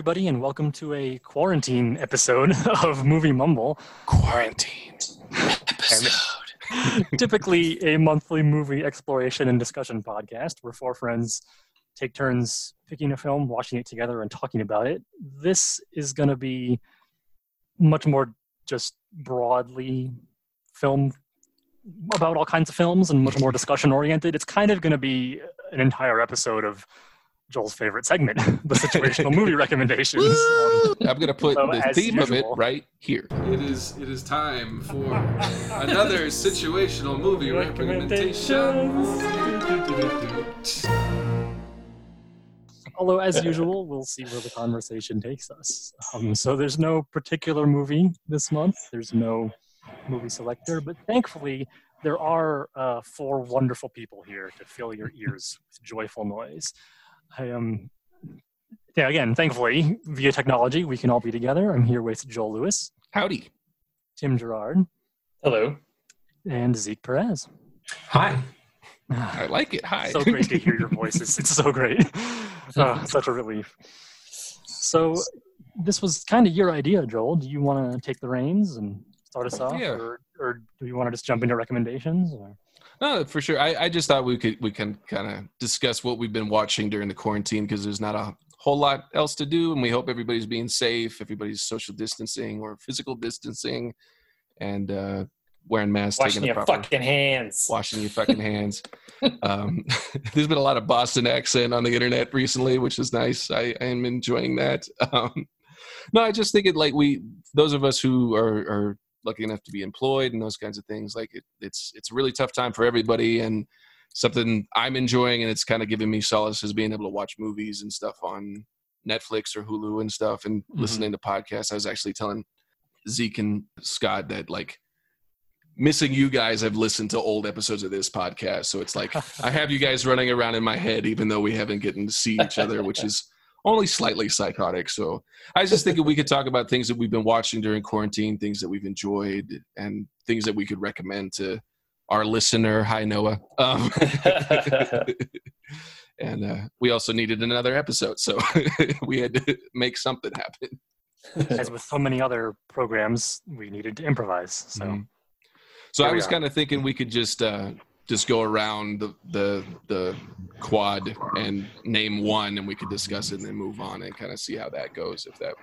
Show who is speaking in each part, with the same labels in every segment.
Speaker 1: everybody, and welcome to a quarantine episode of Movie Mumble.
Speaker 2: Quarantine episode.
Speaker 1: Typically, a monthly movie exploration and discussion podcast where four friends take turns picking a film, watching it together, and talking about it. This is going to be much more just broadly film about all kinds of films and much more discussion oriented. It's kind of going to be an entire episode of Joel's favorite segment, the situational movie recommendations. Um,
Speaker 2: I'm gonna put
Speaker 1: So,
Speaker 2: the
Speaker 1: as
Speaker 2: theme of it right here.
Speaker 3: It is it is time for another situational movie recommendation.
Speaker 1: Although, as usual, we'll see where the conversation takes us. Um, so, there's no particular movie this month. There's no movie selector, but thankfully, there are uh, four wonderful people here to fill your ears with joyful noise. I am, yeah, again, thankfully, via technology, we can all be together. I'm here with Joel Lewis,
Speaker 2: Howdy.
Speaker 1: Tim Gerard,
Speaker 4: Hello.
Speaker 1: and Zeke Perez.
Speaker 4: Hi.
Speaker 2: I like it. Hi.
Speaker 1: so great to hear your voices. It's so great. Uh, such a relief. So, this was kind of your idea, Joel. Do you want to take the reins and start us off,
Speaker 2: Yeah.
Speaker 1: or, or do you want to just jump into recommendations? Or?
Speaker 2: No, for sure. I, I just thought we could we can kind of discuss what we've been watching during the quarantine because there's not a whole lot else to do, and we hope everybody's being safe, everybody's social distancing or physical distancing, and uh, wearing masks,
Speaker 4: Washing
Speaker 2: taking
Speaker 4: your
Speaker 2: the proper
Speaker 4: fucking hands.
Speaker 2: washing your fucking hands. um, there's been a lot of Boston accent on the internet recently, which is nice. I, I am enjoying that. Um, no, I just think it like we, those of us who are, are lucky enough to be employed and those kinds of things, like it, it's it's a really tough time for everybody, and something I'm enjoying, and it's kind of giving me solace is being able to watch movies and stuff on Netflix or Hulu and stuff, and
Speaker 1: Mhm.
Speaker 2: listening to podcasts. I was actually telling Zeke and Scott that like missing you guys i've listened to old episodes of this podcast so it's like i have you guys running around in my head even though we haven't gotten to see each other which is only slightly psychotic. So i was just thinking we could talk about things that we've been watching during quarantine things that we've enjoyed and things that we could recommend to our listener. Hi noah. Um, and uh, we also needed another episode so we had to make something happen.
Speaker 1: As with so many other programs, we needed to improvise. So,
Speaker 2: Mhm. So
Speaker 1: Here
Speaker 2: I was kind of thinking we could just uh, just go around the, the the quad and name one, and we could discuss it and then move on and kind of see how that goes if that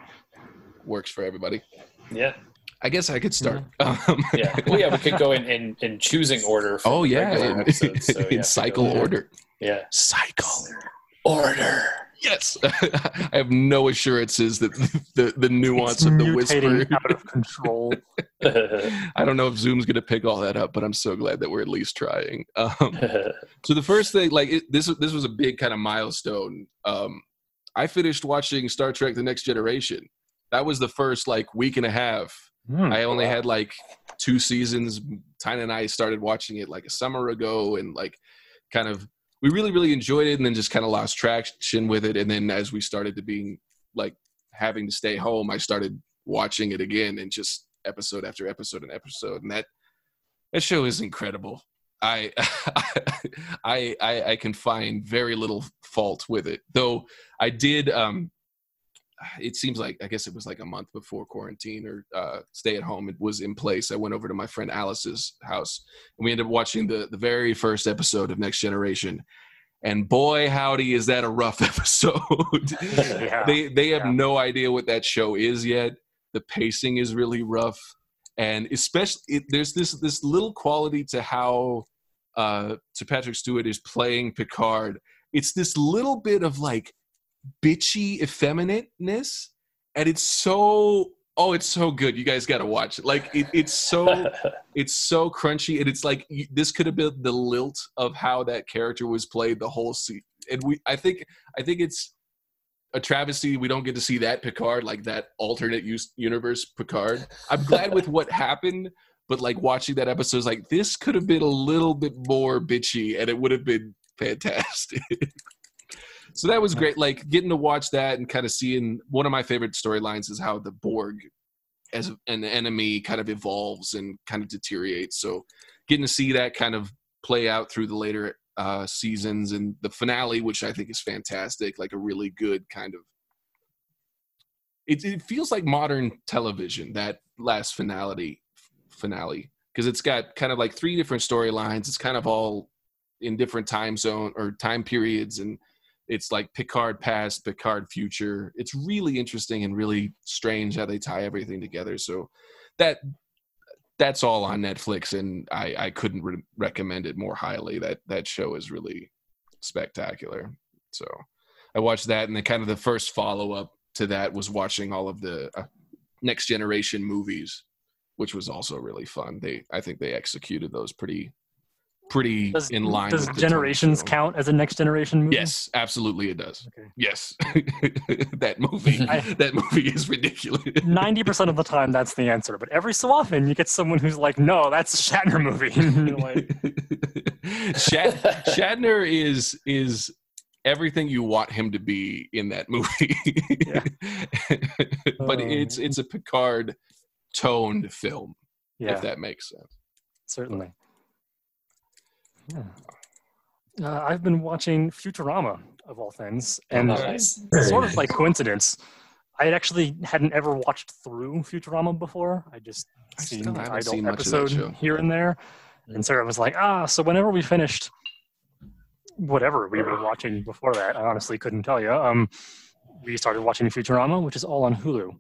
Speaker 2: works for everybody.
Speaker 4: yeah.
Speaker 2: I guess I could start.
Speaker 1: Mm-hmm.
Speaker 2: Um,
Speaker 4: Yeah. Well, yeah, we could go in, in, in choosing order. from
Speaker 2: oh yeah, in,
Speaker 4: episodes, so, yeah,
Speaker 2: in
Speaker 4: if
Speaker 2: cycle
Speaker 4: we go there.
Speaker 2: order.
Speaker 4: Yeah.
Speaker 2: Cycle.
Speaker 4: Order.
Speaker 2: Yes, I have no assurances that the the nuance
Speaker 1: it's
Speaker 2: of the
Speaker 1: mutating
Speaker 2: whisper.
Speaker 1: out of control.
Speaker 2: I don't know if Zoom's going to pick all that up, but I'm so glad that we're at least trying. Um, So the first thing, like it, this, this was a big kind of milestone. Um, I finished watching Star Trek: The Next Generation. That was the first like week and a half.
Speaker 1: Hmm.
Speaker 2: I only
Speaker 4: wow.
Speaker 2: had like two seasons. Tyne and I started watching it like a summer ago, and like kind of we really really enjoyed it, and then just kind of lost traction with it. And then as we started to being like having to stay home, I started watching it again, and just episode after episode and episode, and that that show is incredible. I, I I I can find very little fault with it. Though I did um it seems like I guess it was like a month before quarantine or uh stay at home it was in place. I went over to my friend Alice's house and we ended up watching the the very first episode of Next Generation. And boy howdy is that a rough episode.
Speaker 1: Yeah.
Speaker 2: they they have
Speaker 1: yeah.
Speaker 2: no idea what that show is yet. The pacing is really rough, and especially it, there's this this little quality to how uh, to Patrick Stewart is playing Picard. It's this little bit of like bitchy effeminateness, and it's so oh, it's so good. You guys got to watch it. Like it, it's so it's so crunchy, and it's like this could have been the lilt of how that character was played the whole season. And we, I think, I think it's a travesty we don't get to see that Picard, like that alternate use, universe Picard. I'm glad with what happened, but like watching that episode is like this could have been a little bit more bitchy, and it would have been fantastic. so that was great. Like getting to watch that and kind of seeing one of my favorite storylines is how the Borg as an enemy kind of evolves and kind of deteriorates. So getting to see that kind of play out through the later uh, seasons and the finale, which I think is fantastic, like a really good kind of it, it feels like modern television that last finale finale because it's got kind of like three different storylines it's kind of all in different time zone or time periods and it's like picard past picard future. It's really interesting and really strange how they tie everything together. So that that's all on netflix and i i couldn't re- recommend it more highly. That that show is really spectacular. So i watched that and then kind of the first follow-up to that was watching all of the uh, next generation movies which was also really fun. They i think they executed those pretty pretty
Speaker 1: Does,
Speaker 2: in line
Speaker 1: does Generations count as a next generation movie?
Speaker 2: yes absolutely it does
Speaker 1: Okay.
Speaker 2: yes that movie
Speaker 1: I-
Speaker 2: that movie is ridiculous
Speaker 1: 90% of the time that's the answer, but every so often you get someone who's like, no, that's a Shatner movie. Like,
Speaker 2: Shat- Shatner is is everything you want him to be in that movie. but
Speaker 1: Oh.
Speaker 2: it's it's a Picard toned film,
Speaker 1: yeah,
Speaker 2: if that makes sense.
Speaker 1: certainly. Yeah. Uh, I've been watching Futurama, of all things, and
Speaker 4: Oh, nice.
Speaker 1: sort of like coincidence. I had actually hadn't ever watched through Futurama before. I just
Speaker 2: I
Speaker 1: seen
Speaker 2: still
Speaker 1: an
Speaker 2: seen much of that
Speaker 1: episode here and there. And Sarah was like, ah, so whenever we finished whatever we were watching before that, I honestly couldn't tell you. Um, we started watching Futurama, which is all on Hulu.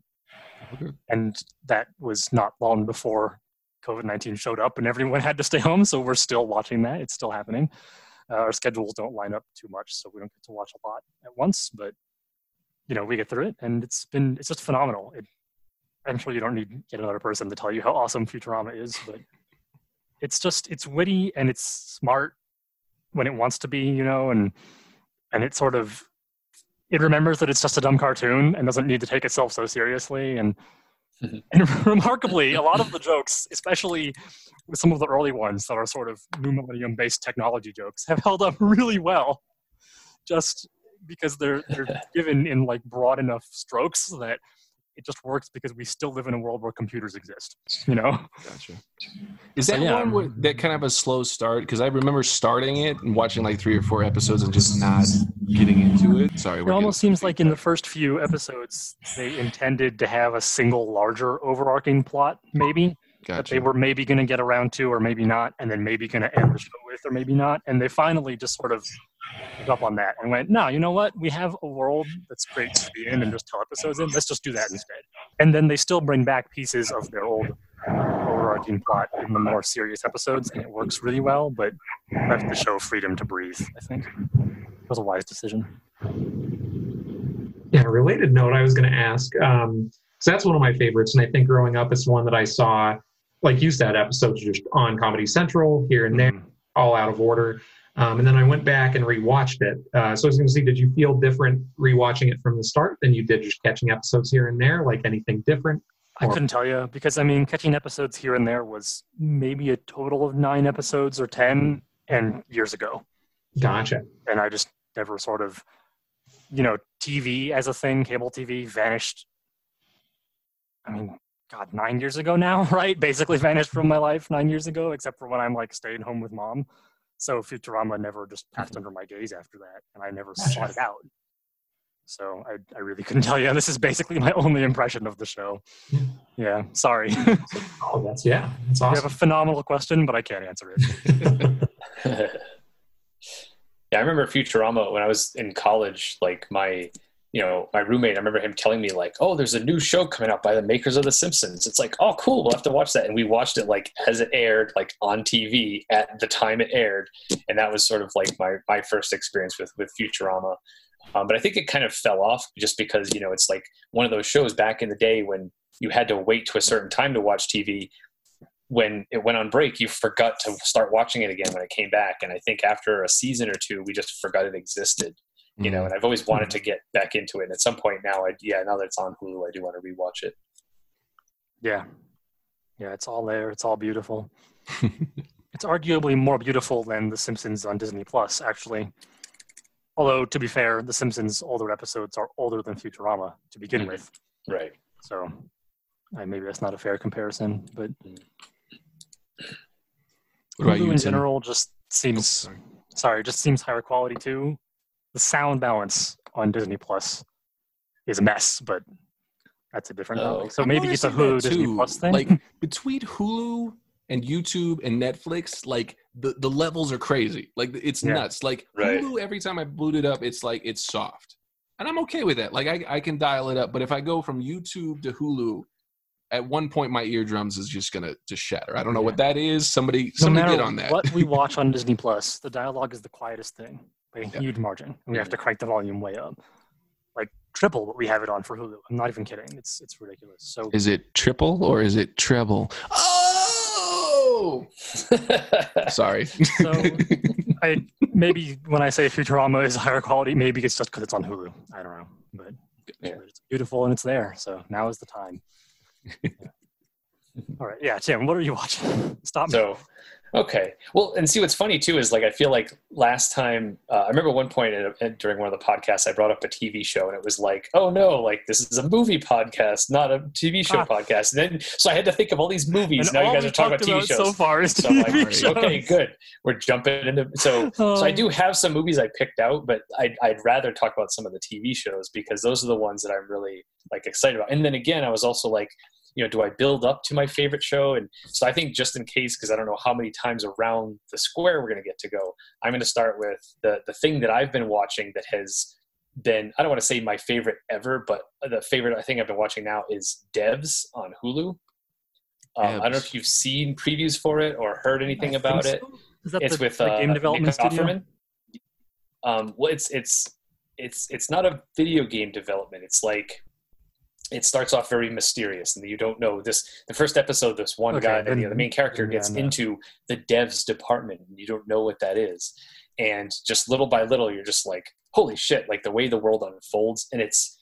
Speaker 2: Okay.
Speaker 1: And that was not long before COVID 19 showed up and everyone had to stay home. So we're still watching that. It's still happening. Uh, our schedules don't line up too much, so we don't get to watch a lot at once. But you know, we get through it, and it's been it's just phenomenal. It, I'm sure you don't need yet another person to tell you how awesome Futurama is, but it's just it's witty and it's smart when it wants to be, you know, and and it sort of it remembers that it's just a dumb cartoon and doesn't need to take itself so seriously and and remarkably a lot of the jokes especially with some of the early ones that are sort of new millennium based technology jokes have held up really well just because they're they're given in like broad enough strokes that it just works because we still live in a world where computers exist you know
Speaker 2: Gotcha. Is
Speaker 1: So,
Speaker 2: that
Speaker 1: yeah.
Speaker 2: one where, that kind of a slow start? Because I remember starting it and watching like three or four episodes and just not getting into it. Sorry,
Speaker 1: It almost seems like in the first few episodes they intended to have a single larger overarching plot, maybe that
Speaker 2: gotcha.
Speaker 1: they were maybe going to get around to, or maybe not, and then maybe going to end the show with, or maybe not. And they finally just sort of picked up on that and went, "No, you know what? We have a world that's great to be in and just tell episodes in. Let's just do that instead." And then they still bring back pieces of their old overarching plot in the more serious episodes, and it works really well. But left the show freedom to breathe. I think it was a wise decision.
Speaker 5: Yeah, related note I was going to ask. Um, so that's one of my favorites, and I think growing up, it's one that I saw, like you said, episodes just on Comedy Central here and there,
Speaker 1: Mhm.
Speaker 5: all out of order. Um, and then I went back and rewatched it. Uh, so I was going to see, did you feel different rewatching it from the start than you did just catching episodes here and there? Like anything different?
Speaker 1: I couldn't tell you because I mean, catching episodes here and there was maybe a total of nine episodes or ten, and years ago,
Speaker 5: Gotcha.
Speaker 1: and I just never sort of, you know, TV as a thing, cable TV vanished. I mean, God, nine years ago now, right? Basically vanished from my life nine years ago, except for when I'm like staying home with mom. So Futurama never just passed under my gaze after that, and I never sought it out. So I, I really couldn't tell you. This is basically my only impression of the show. Yeah, sorry.
Speaker 5: Oh, that's, yeah, that's
Speaker 1: have a phenomenal question, but I can't answer it.
Speaker 4: yeah, I remember Futurama when I was in college. Like my, you know, my roommate. I remember him telling me like, "Oh, there's a new show coming out by the makers of The Simpsons." It's like, "Oh, cool, we'll have to watch that." And we watched it like as it aired, like on TV at the time it aired, and that was sort of like my my first experience with with Futurama. Um, but I think it kind of fell off just because you know it's like one of those shows back in the day when you had to wait to a certain time to watch TV when it went on break, you forgot to start watching it again when it came back. And I think after a season or two, we just forgot it existed. You know, and I've always wanted to get back into it. And at some point now, I, yeah, now that it's on Hulu, I do want to rewatch it.
Speaker 1: Yeah. Yeah, it's all there. It's all beautiful. it's arguably more beautiful than The Simpsons on Disney Plus, actually. Although, to be fair, The Simpsons' older episodes are older than Futurama to begin
Speaker 4: Mhm.
Speaker 1: with.
Speaker 4: Right.
Speaker 1: So uh, maybe that's not a fair comparison. But
Speaker 2: What about
Speaker 1: Hulu
Speaker 2: you,
Speaker 1: in
Speaker 2: Tim?
Speaker 1: general just seems,
Speaker 2: sorry.
Speaker 1: sorry, just seems higher quality too. The sound balance on Disney Plus is a mess, but That's a different
Speaker 4: Oh.
Speaker 1: topic. So
Speaker 2: I've
Speaker 1: maybe it's a Hulu Disney. Plus thing.
Speaker 2: Like between Hulu and YouTube and Netflix, like the, the levels are crazy. Like it's
Speaker 1: Yeah.
Speaker 2: nuts. Like
Speaker 4: Right.
Speaker 2: Hulu, every time I boot it up, it's like it's soft. And I'm okay with that. Like I, I can dial it up. But if I go from YouTube to Hulu, at one point my eardrums is just gonna just shatter. I don't know what that is. Somebody
Speaker 1: no
Speaker 2: somebody get on that.
Speaker 1: what we watch on Disney Plus, the dialogue is the quietest thing by a
Speaker 2: Yeah.
Speaker 1: huge margin. We have mm-hmm. to crank the volume way up, like triple what we have it on for Hulu. I'm not even kidding. It's it's ridiculous. So
Speaker 2: Is it triple or is it treble? Oh sorry.
Speaker 1: So I maybe when I say Futurama is higher quality, maybe it's just because it's on Hulu. I don't know, but
Speaker 4: Yeah.
Speaker 1: it's beautiful and it's there. So now is the time. Yeah. All right, yeah, Tim, what are you watching? Stop me.
Speaker 4: Okay. Well, and see what's funny too is like I feel like last time uh, I remember one point at, at- during one of the podcasts I brought up a TV show and it was like, oh no, like this is a movie podcast, not a TV show
Speaker 1: Ah.
Speaker 4: podcast. And then so I had to think of all these movies.
Speaker 1: and
Speaker 4: now you guys are talking about TV shows.
Speaker 1: so far is
Speaker 4: So
Speaker 1: TV
Speaker 4: like,
Speaker 1: shows.
Speaker 4: okay, good. We're jumping into so so I
Speaker 1: Um,
Speaker 4: do have some movies I picked out, but I'd, I'd rather talk about some of the TV shows because those are the ones that I'm really like excited about. And then again, I was also like, you know, do I build up to my favorite show? And so I think just in case, because I don't know how many times around the square we're going to get to go, I'm going to start with the the thing that I've been watching that has been I don't want to say my favorite ever, but the favorite I think I've been watching now is Devs on Hulu. Um, I don't know if you've seen previews for it or heard anything
Speaker 1: I
Speaker 4: about it
Speaker 1: so. That
Speaker 4: it's
Speaker 1: the,
Speaker 4: with
Speaker 1: the
Speaker 4: uh,
Speaker 1: game development
Speaker 4: Nick
Speaker 1: studio?
Speaker 4: Offerman. Um, well, it's it's it's it's not a video game development. It's like it starts off very mysterious, and you don't know this. The first episode, this one
Speaker 1: Okay,
Speaker 4: guy,
Speaker 1: then-
Speaker 4: you know, the main character
Speaker 1: yeah,
Speaker 4: gets
Speaker 1: no.
Speaker 4: into the devs department, and you don't know what that is. And just little by little, you're just like, holy shit! Like the way the world unfolds, and it's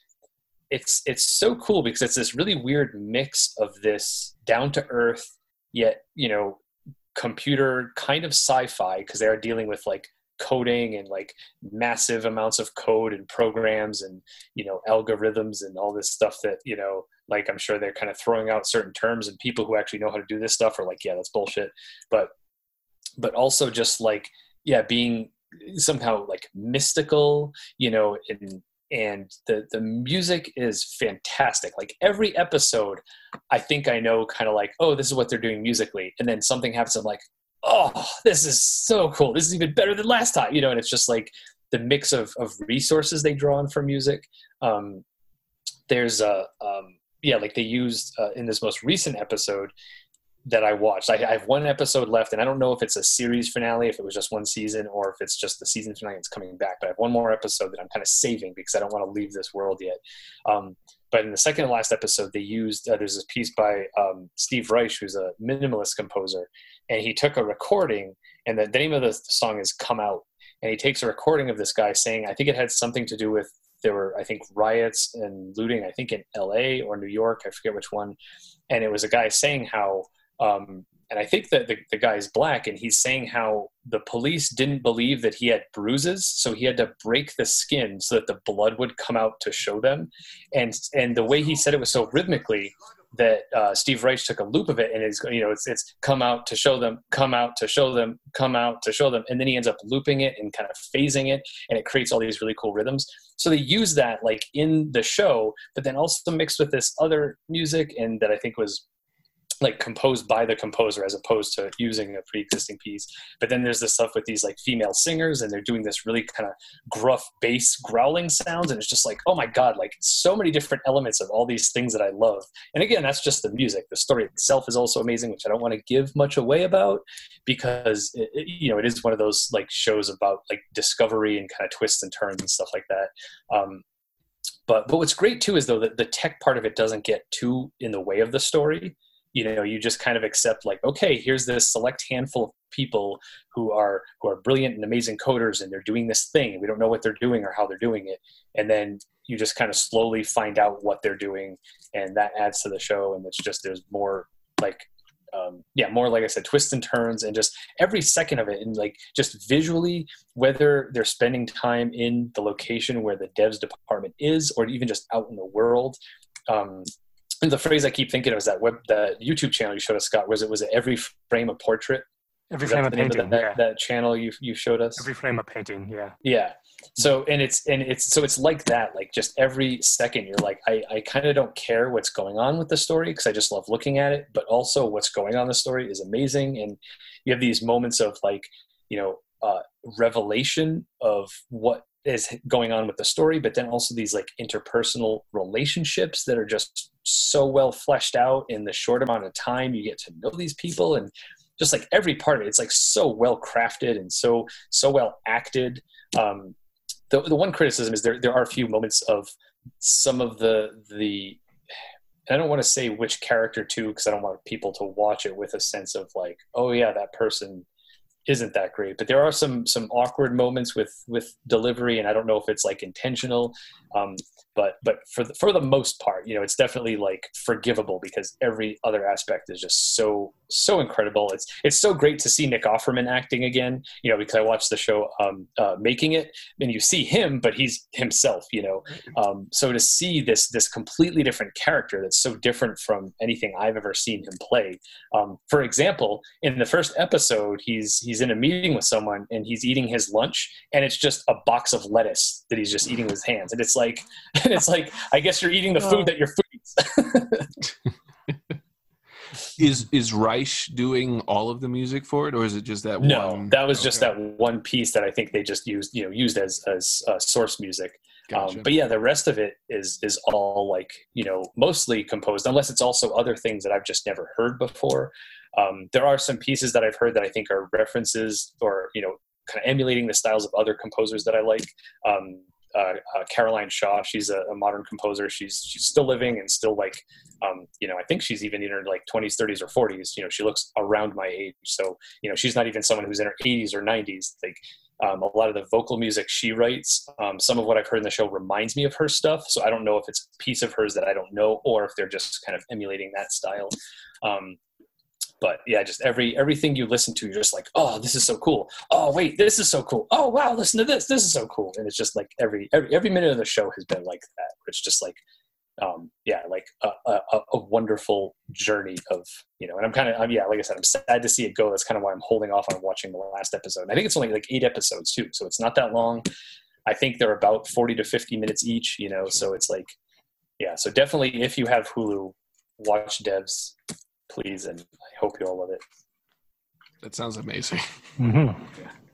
Speaker 4: it's it's so cool because it's this really weird mix of this down to earth yet you know computer kind of sci-fi because they are dealing with like coding and like massive amounts of code and programs and you know algorithms and all this stuff that you know like i'm sure they're kind of throwing out certain terms and people who actually know how to do this stuff are like yeah that's bullshit. But but also just like yeah being somehow like mystical you know and and the the music is fantastic. Like every episode i think i know kind of like oh this is what they're doing musically. And then something happens i'm like oh this is so cool this is even better than last time you know and it's just like the mix of of resources they draw on for music um there's a um yeah like they used uh, in this most recent episode that I watched. I, I have one episode left, and I don't know if it's a series finale, if it was just one season, or if it's just the season finale that's coming back. But I have one more episode that I'm kind of saving because I don't want to leave this world yet. Um, but in the second to last episode, they used uh, there's this piece by um, Steve Reich, who's a minimalist composer, and he took a recording, and the, the name of the song is "Come Out," and he takes a recording of this guy saying, I think it had something to do with there were I think riots and looting, I think in L.A. or New York, I forget which one, and it was a guy saying how um, and I think that the, the guy's black, and he's saying how the police didn't believe that he had bruises, so he had to break the skin so that the blood would come out to show them. And and the way he said it was so rhythmically that uh, Steve Reich took a loop of it, and it's you know it's it's come out to show them, come out to show them, come out to show them, and then he ends up looping it and kind of phasing it, and it creates all these really cool rhythms. So they use that like in the show, but then also mixed with this other music, and that I think was like composed by the composer as opposed to using a pre-existing piece. But then there's this stuff with these like female singers and they're doing this really kind of gruff bass growling sounds and it's just like oh my god like so many different elements of all these things that i love. And again that's just the music. The story itself is also amazing which i don't want to give much away about because it, it- you know it is one of those like shows about like discovery and kind of twists and turns and stuff like that. Um, but but what's great too is though that the tech part of it doesn't get too in the way of the story you know you just kind of accept like okay here's this select handful of people who are who are brilliant and amazing coders and they're doing this thing we don't know what they're doing or how they're doing it. And then you just kind of slowly find out what they're doing and that adds to the show and it's just there's more like um, yeah more like i said twists and turns and just every second of it and like just visually whether they're spending time in the location where the devs department is or even just out in the world um, and the phrase I keep thinking of is that web, the YouTube channel you showed us, Scott, was it was it every frame a portrait?
Speaker 1: Every frame
Speaker 4: of
Speaker 1: painting.
Speaker 4: that,
Speaker 1: yeah.
Speaker 4: that channel you you showed us.
Speaker 1: Every frame a painting. Yeah.
Speaker 4: Yeah. So and it's and it's so it's like that. Like just every second, you're like, I I kind of don't care what's going on with the story because I just love looking at it. But also, what's going on in the story is amazing, and you have these moments of like, you know, uh, revelation of what is going on with the story, but then also these like interpersonal relationships that are just so well fleshed out in the short amount of time you get to know these people and just like every part of it, it's like so well crafted and so so well acted. Um, the the one criticism is there there are a few moments of some of the the I don't want to say which character too because I don't want people to watch it with a sense of like oh yeah that person isn't that great but there are some some awkward moments with with delivery and I don't know if it's like intentional. Um, but but for the, for the most part you know it's definitely like forgivable because every other aspect is just so so incredible. It's it's so great to see Nick Offerman acting again you know because I watched the show um, uh, making it and you see him but he's himself you know. Um, so to see this this completely different character that's so different from anything I've ever seen him play um, for example in the first episode he's he's in a meeting with someone and he's eating his lunch and it's just a box of lettuce that he's just eating with his hands. And it's like and it's like I guess you're eating the food that your food eats.
Speaker 2: Is is Reich doing all of the music for it, or is it just that one?
Speaker 4: no,
Speaker 2: one?
Speaker 4: that was just that one piece that I think they just used, you know, used as as uh, source music.
Speaker 2: Gotcha.
Speaker 4: Um, but yeah, the rest of it is is all like you know mostly composed, unless it's also other things that I've just never heard before. Um, there are some pieces that I've heard that I think are references or you know kind of emulating the styles of other composers that I like. Um, uh, uh, Caroline Shaw, she's a, a modern composer. She's she's still living and still like um, you know I think she's even in her like 20s, 30s, or 40s. You know she looks around my age, so you know she's not even someone who's in her 80s or 90s. Like um, a lot of the vocal music she writes, um, some of what I've heard in the show reminds me of her stuff. So I don't know if it's a piece of hers that I don't know, or if they're just kind of emulating that style. Um, but yeah, just every everything you listen to, you're just like, oh, this is so cool. Oh, wait, this is so cool. Oh, wow, listen to this. This is so cool. And it's just like every every every minute of the show has been like that. It's just like, um, yeah, like a, a, a- wonderful journey of you know. And I'm kind of, yeah, like I said, I'm sad to see it go. That's kind of why I'm holding off on watching the last episode. I think it's only like eight episodes too, so it's not that long. I think they're about 40 to 50 minutes each. You know, so it's like, yeah. So definitely, if you have Hulu, watch Devs, please, and I hope you all love it.
Speaker 2: that sounds amazing.
Speaker 1: hmm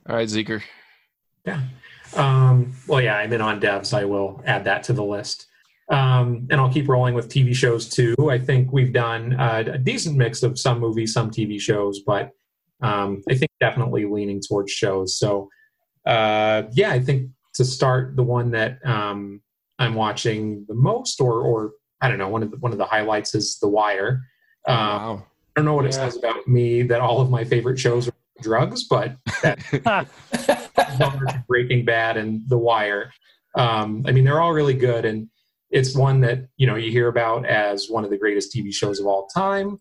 Speaker 2: All right, Zeker.
Speaker 5: Yeah. Um, well, yeah, I'm in on devs. I will add that to the list. Um, and I'll keep rolling with TV shows too. I think we've done uh, a decent mix of some movies, some TV shows, but um, I think definitely leaning towards shows. So, uh, yeah, I think to start, the one that um, I'm watching the most, or, or I don't know, one of the, one of the highlights is The Wire. Um,
Speaker 2: wow.
Speaker 5: I don't know what it says about me that all of my favorite shows are drugs, but Breaking Bad and The Wire. Um, I mean, they're all really good, and it's one that you know you hear about as one of the greatest TV shows of all time.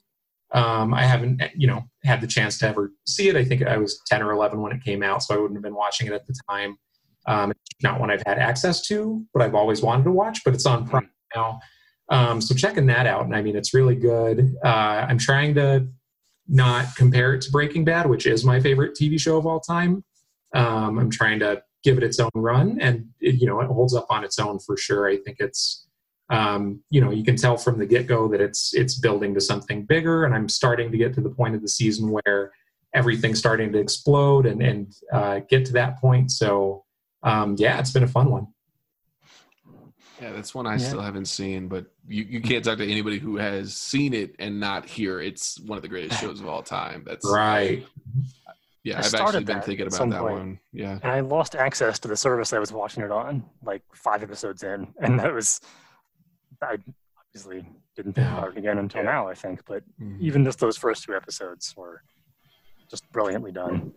Speaker 5: Um, I haven't, you know, had the chance to ever see it. I think I was ten or eleven when it came out, so I wouldn't have been watching it at the time. Um, it's not one I've had access to, but I've always wanted to watch. But it's on Prime now, um, so checking that out. And I mean, it's really good. Uh, I'm trying to not compare it to Breaking Bad, which is my favorite TV show of all time. Um, I'm trying to give it its own run, and it, you know it holds up on its own for sure. I think it's um, you know you can tell from the get go that it's it's building to something bigger, and I'm starting to get to the point of the season where everything's starting to explode and and uh, get to that point. So um, yeah, it's been a fun one.
Speaker 2: Yeah, that's one I
Speaker 1: Yeah.
Speaker 2: still haven't seen, but you, you can't talk to anybody who has seen it and not hear it's one of the greatest shows of all time. That's
Speaker 5: Right.
Speaker 2: Yeah,
Speaker 1: I
Speaker 2: I've
Speaker 1: started
Speaker 2: actually been thinking about that
Speaker 1: point.
Speaker 2: one. Yeah.
Speaker 1: And I lost access to the service I was watching it on, like five episodes in, and that was I obviously didn't think about it again until
Speaker 4: Yeah.
Speaker 1: now. I think, but
Speaker 2: Mhm.
Speaker 1: even just those first two episodes were just brilliantly done.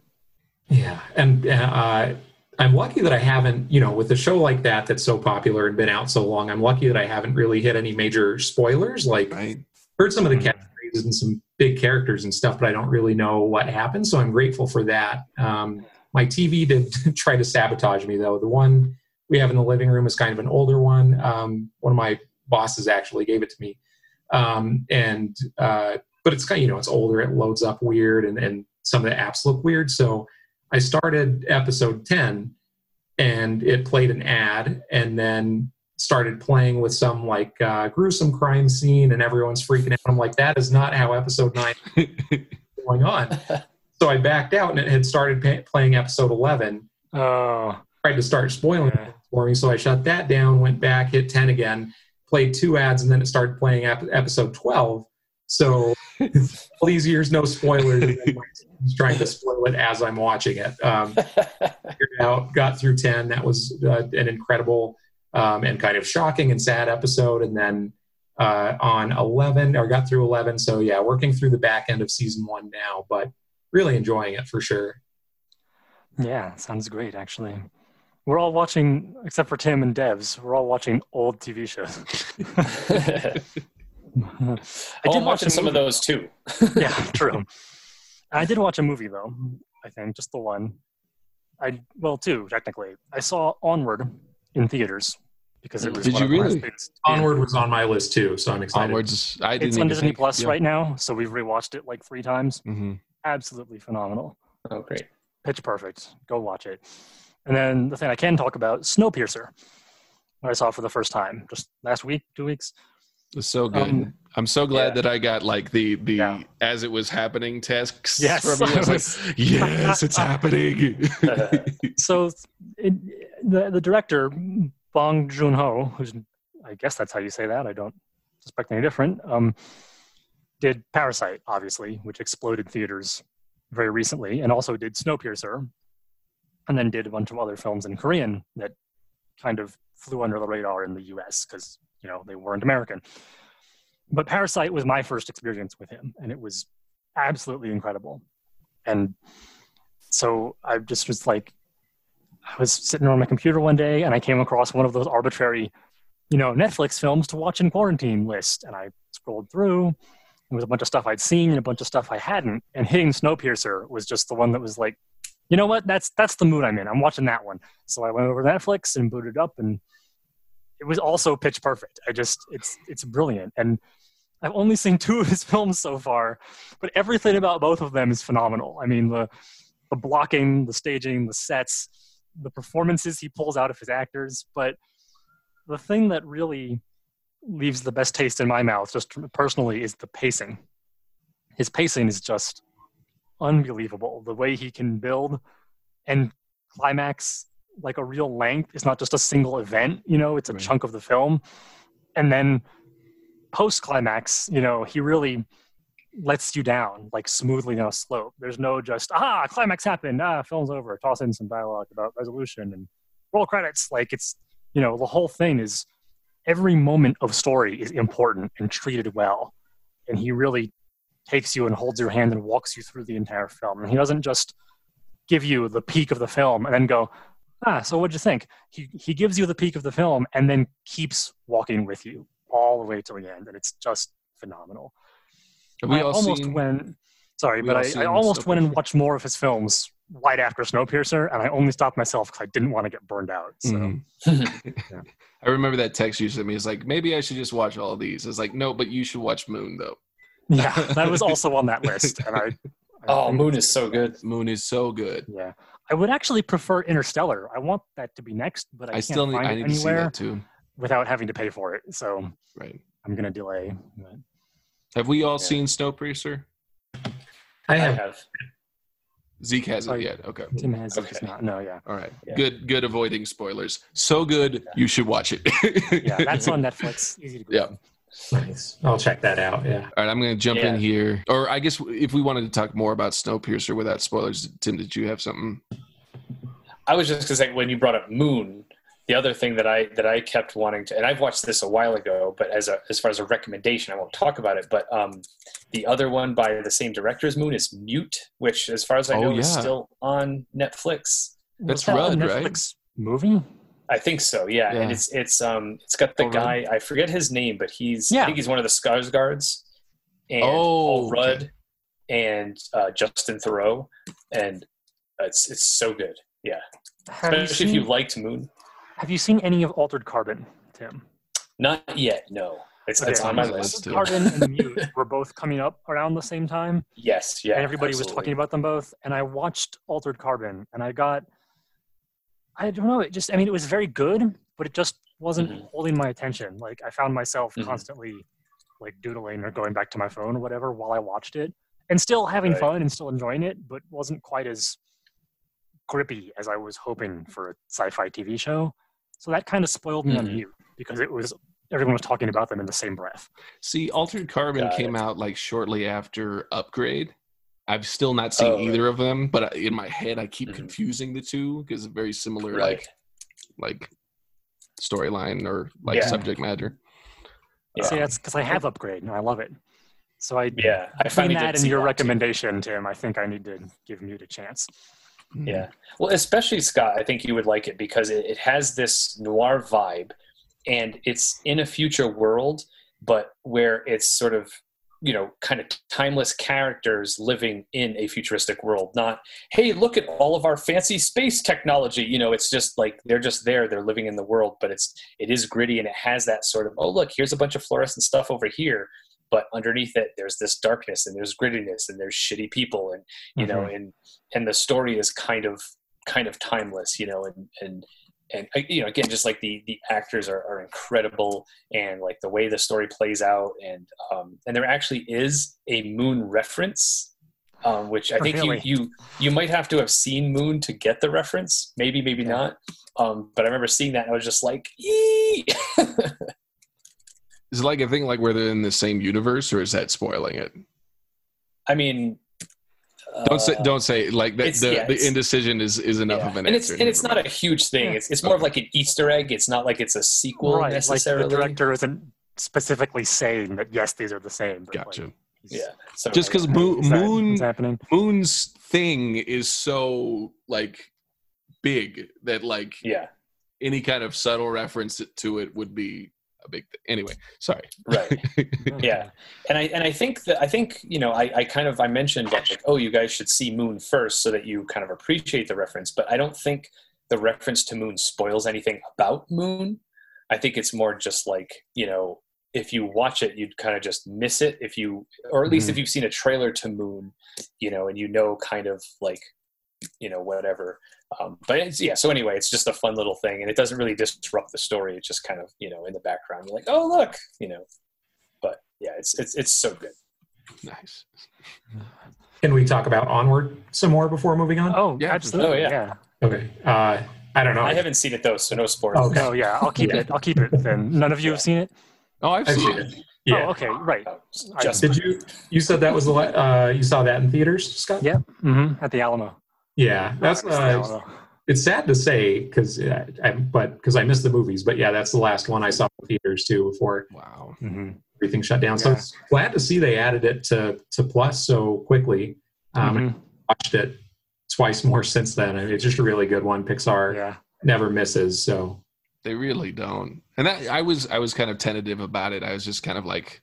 Speaker 5: Yeah, and uh, I'm lucky that I haven't, you know, with a show like that that's so popular and been out so long. I'm lucky that I haven't really hit any major spoilers. Like,
Speaker 2: Right.
Speaker 5: heard some of the
Speaker 1: Mhm.
Speaker 5: catchphrases and some big characters and stuff, but I don't really know what happened. So I'm grateful for that. Um, my TV did try to sabotage me, though. The one we have in the living room is kind of an older one. Um, one of my bosses actually gave it to me, um, and uh, but it's kind of you know it's older. It loads up weird, and and some of the apps look weird. So I started episode 10 and it played an ad and then started playing with some like uh, gruesome crime scene and everyone's freaking out. I'm like, that is not how episode nine is going on. So I backed out and it had started pa- playing episode 11.
Speaker 1: Oh,
Speaker 5: Tried to start spoiling it for me. So I shut that down, went back, hit 10 again, played two ads, and then it started playing ep- episode 12. So all these years, no spoilers. He's trying to spoil it as I'm watching it. Um, figured out, got through 10. That was uh, an incredible um, and kind of shocking and sad episode. And then uh, on 11, or got through 11. So yeah, working through the back end of season one now, but really enjoying it for sure.
Speaker 1: yeah, sounds great. Actually, we're all watching, except for Tim and Devs. We're all watching old TV shows. I did
Speaker 4: I'm
Speaker 1: watch
Speaker 4: watching some of those too.
Speaker 1: yeah, true. I did watch a movie though. I think just the one. I well, two technically. I saw Onward in theaters because it was.
Speaker 2: Did
Speaker 1: one
Speaker 2: you
Speaker 1: of the
Speaker 2: really?
Speaker 1: best-
Speaker 5: Onward was on my list too, so I'm excited.
Speaker 2: Onwards. I didn't
Speaker 1: It's on
Speaker 2: even
Speaker 1: Disney
Speaker 2: think-
Speaker 1: Plus
Speaker 2: yeah.
Speaker 1: right now, so we've rewatched it like three times.
Speaker 2: hmm
Speaker 1: Absolutely phenomenal.
Speaker 4: Oh, great.
Speaker 1: Pitch perfect. Go watch it. And then the thing I can talk about, Snowpiercer. What I saw for the first time just last week, two weeks.
Speaker 2: It's so good.
Speaker 1: Um,
Speaker 2: I'm so glad
Speaker 4: yeah.
Speaker 2: that I got like the the
Speaker 1: Yeah.
Speaker 2: as it was happening tasks.
Speaker 1: Yes,
Speaker 2: from you. I was like, yes, it's happening.
Speaker 1: so it, the the director Bong Joon Ho, who's I guess that's how you say that. I don't suspect any different. Um, did Parasite, obviously, which exploded theaters very recently, and also did Snowpiercer, and then did a bunch of other films in Korean that kind of flew under the radar in the U.S. because you know they weren't American. But Parasite was my first experience with him, and it was absolutely incredible. And so I just was like, I was sitting on my computer one day and I came across one of those arbitrary, you know, Netflix films to watch in quarantine list. And I scrolled through. There was a bunch of stuff I'd seen and a bunch of stuff I hadn't. And hitting Snowpiercer was just the one that was like, you know what? That's that's the mood I'm in. I'm watching that one. So I went over to Netflix and booted up, and it was also pitch perfect. I just it's it's brilliant. And I've only seen two of his films so far, but everything about both of them is phenomenal. I mean the the blocking, the staging, the sets, the performances he pulls out of his actors. But the thing that really leaves the best taste in my mouth, just personally, is the pacing. His pacing is just unbelievable. The way he can build and climax like a real length. It's not just a single event, you know, it's a
Speaker 2: Right.
Speaker 1: chunk of the film. And then post climax, you know, he really lets you down like smoothly on a slope. There's no just ah climax happened ah film's over. Toss in some dialogue about resolution and roll credits. Like it's you know the whole thing is every moment of story is important and treated well, and he really takes you and holds your hand and walks you through the entire film. And he doesn't just give you the peak of the film and then go ah so what'd you think? He he gives you the peak of the film and then keeps walking with you all the way to the end, and it's just phenomenal.
Speaker 2: Have we
Speaker 1: I
Speaker 2: all
Speaker 1: almost
Speaker 2: seen?
Speaker 1: went. Sorry,
Speaker 2: we
Speaker 1: but I, I almost went and watched more of his films right after Snowpiercer, and I only stopped myself because I didn't want to get burned out. So
Speaker 2: Mhm. I remember that text you sent me. It's like maybe I should just watch all of these. It's like no, but you should watch Moon though.
Speaker 1: yeah, that was also on that list, and I. I
Speaker 4: Oh, Moon is so good.
Speaker 2: Moon is so good.
Speaker 1: Yeah, I would actually prefer Interstellar. I want that to be next, but I,
Speaker 2: I,
Speaker 1: can't
Speaker 2: still need.
Speaker 1: find
Speaker 2: I
Speaker 1: it
Speaker 2: need to see
Speaker 1: anywhere
Speaker 2: that too.
Speaker 1: without having to pay for it. So
Speaker 2: Right.
Speaker 1: I'm gonna delay. But
Speaker 2: Have we all
Speaker 4: Yeah.
Speaker 2: seen Snowpiercer?
Speaker 5: I
Speaker 4: I
Speaker 5: have
Speaker 4: have.
Speaker 2: Zeke hasn't
Speaker 1: Sorry.
Speaker 2: yet. Okay.
Speaker 1: Tim has
Speaker 4: Okay.
Speaker 1: not. No, yeah,
Speaker 2: All right.
Speaker 4: Yeah.
Speaker 2: Good. Good. Avoiding spoilers. So good. You should watch it.
Speaker 1: yeah, that's on Netflix. Easy to
Speaker 2: Yeah.
Speaker 1: Grab.
Speaker 5: nice. I'll check that out. Yeah.
Speaker 2: All right, I'm going to jump in here. Or I guess if we wanted to talk more about Snowpiercer without spoilers, Tim, did you have something?
Speaker 4: I was just gonna say when you brought up Moon, the other thing that I that I kept wanting to, and I've watched this a while ago, but as a as far as a recommendation, I won't talk about it. But um, the other one by the same director as Moon is Mute, which, as far as I
Speaker 2: Oh,
Speaker 4: know, is still on Netflix.
Speaker 2: That's
Speaker 1: Was that a
Speaker 2: Rudd, right?
Speaker 1: Netflix Movie.
Speaker 4: I think so, yeah.
Speaker 2: Yeah.
Speaker 4: And it's it's um it's got the
Speaker 2: Paul
Speaker 4: guy I forget his name, but he's
Speaker 1: Yeah.
Speaker 4: I think he's one of the Skarsgårds and
Speaker 2: Oh,
Speaker 4: Paul
Speaker 2: okay.
Speaker 4: Rudd and uh, Justin Theroux, and it's it's so good, yeah.
Speaker 1: Have you,
Speaker 4: Especially if you liked Moon.
Speaker 1: have you seen any of Altered Carbon, Tim?
Speaker 4: Not yet, no. It's,
Speaker 1: Okay,
Speaker 4: it's on my
Speaker 2: my
Speaker 4: list.
Speaker 2: list, too.
Speaker 1: Carbon and Mute were both coming up around the same time,
Speaker 4: Yes, yeah.
Speaker 1: and everybody was talking about them both. And I watched Altered Carbon, and I got, I don't know, it just, I mean, it was very good, but it just wasn't
Speaker 4: Mhm.
Speaker 1: holding my attention. Like I found myself
Speaker 4: Mhm.
Speaker 1: constantly, like doodling or going back to my phone or whatever while I watched it, and still having
Speaker 4: Right.
Speaker 1: fun and still enjoying it, but wasn't quite as grippy as I was hoping for a sci-fi TV show. So that kind of spoiled me on
Speaker 4: Mhm.
Speaker 1: Mute because it was everyone was talking about them in the same breath.
Speaker 2: See, Altered Carbon
Speaker 4: Got
Speaker 2: came
Speaker 4: it.
Speaker 2: out like shortly after Upgrade. I've still not seen
Speaker 4: Oh, right.
Speaker 2: either of them, but uh, in my head I keep
Speaker 4: Mhm.
Speaker 2: confusing the two because very similar
Speaker 4: Right.
Speaker 2: like like storyline or like
Speaker 4: Yeah.
Speaker 2: subject matter.
Speaker 4: Yeah.
Speaker 1: See, um, that's because I have Upgrade and I love it. So I
Speaker 4: Yeah, I find
Speaker 1: that
Speaker 4: in
Speaker 1: your
Speaker 4: that, too.
Speaker 1: recommendation, Tim, I think I need to give Mute a chance. Hmm.
Speaker 4: Yeah. Well, especially Scott, I think you would like it because it, it has this noir vibe and it's in a future world, but where it's sort of, you know, kind of timeless characters living in a futuristic world. Not, hey, look at all of our fancy space technology. You know, it's just like they're just there, they're living in the world, but it's it is gritty and it has that sort of, oh look, here's a bunch of fluorescent stuff over here. But underneath it, there's this darkness and there's grittiness and there's shitty people and you know mm-hmm. and and the story is kind of kind of timeless you know and and and uh, you know again just like the the actors are, are incredible and like the way the story plays out and um and there actually is a moon reference um which i think
Speaker 1: Really?
Speaker 4: you you you might have to have seen moon to get the reference maybe maybe
Speaker 1: Yeah.
Speaker 4: not um but i remember seeing that and i was just like!
Speaker 2: Is it like a thing like where they're in the same universe, or is that spoiling it?
Speaker 4: i mean
Speaker 2: Don't say don't say like the the,
Speaker 4: yeah,
Speaker 2: the indecision is is enough
Speaker 4: Yeah.
Speaker 2: of an
Speaker 4: and it's
Speaker 2: answer.
Speaker 4: and it's
Speaker 2: Never
Speaker 4: not a huge thing.
Speaker 1: Yeah.
Speaker 4: It's it's more of like an Easter egg. It's not like it's a sequel
Speaker 1: right, like
Speaker 4: necessarily.
Speaker 1: the director isn't specifically saying that yes, these are the same. But
Speaker 2: gotcha.
Speaker 1: Like,
Speaker 4: Yeah. So
Speaker 2: Just because
Speaker 1: is
Speaker 2: Moon,
Speaker 1: that
Speaker 2: Moon
Speaker 1: happening.
Speaker 2: Moon's thing is so like big that like
Speaker 4: yeah,
Speaker 2: any kind of subtle reference to it would be a big thing. Anyway, sorry.
Speaker 4: right. Yeah. And I and I think that I think you know I, I kind of I mentioned like oh you guys should see Moon first so that you kind of appreciate the reference, but I don't think the reference to Moon spoils anything about Moon. I think it's more just like you know if you watch it you'd kind of just miss it if you or at least if mm-hmm. you've seen a trailer to Moon, you know, and you know kind of like you know whatever. Um, but it's, yeah, so anyway, it's just a fun little thing, and it doesn't really disrupt the story. It's just kind of you know in the background. You're like, oh look, you know. But yeah, it's it's it's so good.
Speaker 2: nice.
Speaker 5: Can we talk about Onward some more before moving on?
Speaker 1: Oh,
Speaker 2: Yeah.
Speaker 1: absolutely.
Speaker 4: Oh, yeah.
Speaker 1: yeah.
Speaker 5: Okay. Uh, I don't know.
Speaker 4: I haven't seen it though, so no spoilers.
Speaker 5: Okay.
Speaker 1: Oh, yeah. I'll keep
Speaker 5: Yeah.
Speaker 1: it. I'll keep it then. None of you have seen it?
Speaker 2: Oh, I've
Speaker 5: I've
Speaker 2: seen
Speaker 5: seen
Speaker 2: it.
Speaker 5: it. Yeah.
Speaker 1: Oh, okay. Right.
Speaker 4: Oh, just
Speaker 5: Did you? You said that was the. la- Uh, you saw that in theaters, Scott?
Speaker 1: Yeah. Mm-hmm. At the Alamo.
Speaker 5: Yeah. That's. Uh, it's sad to say because, I, but because I missed the movies, but yeah, that's the last one I saw in theaters too before
Speaker 2: Wow.
Speaker 1: Mhm.
Speaker 5: everything shut down. So
Speaker 1: Yeah.
Speaker 5: it's glad to see they added it to to Plus so quickly. Um,
Speaker 1: Mhm.
Speaker 5: Watched it twice more since then. and It's just a really good one. Pixar
Speaker 1: Yeah.
Speaker 5: never misses. So
Speaker 2: They really don't. And that I was I was kind of tentative about it. I was just kind of like,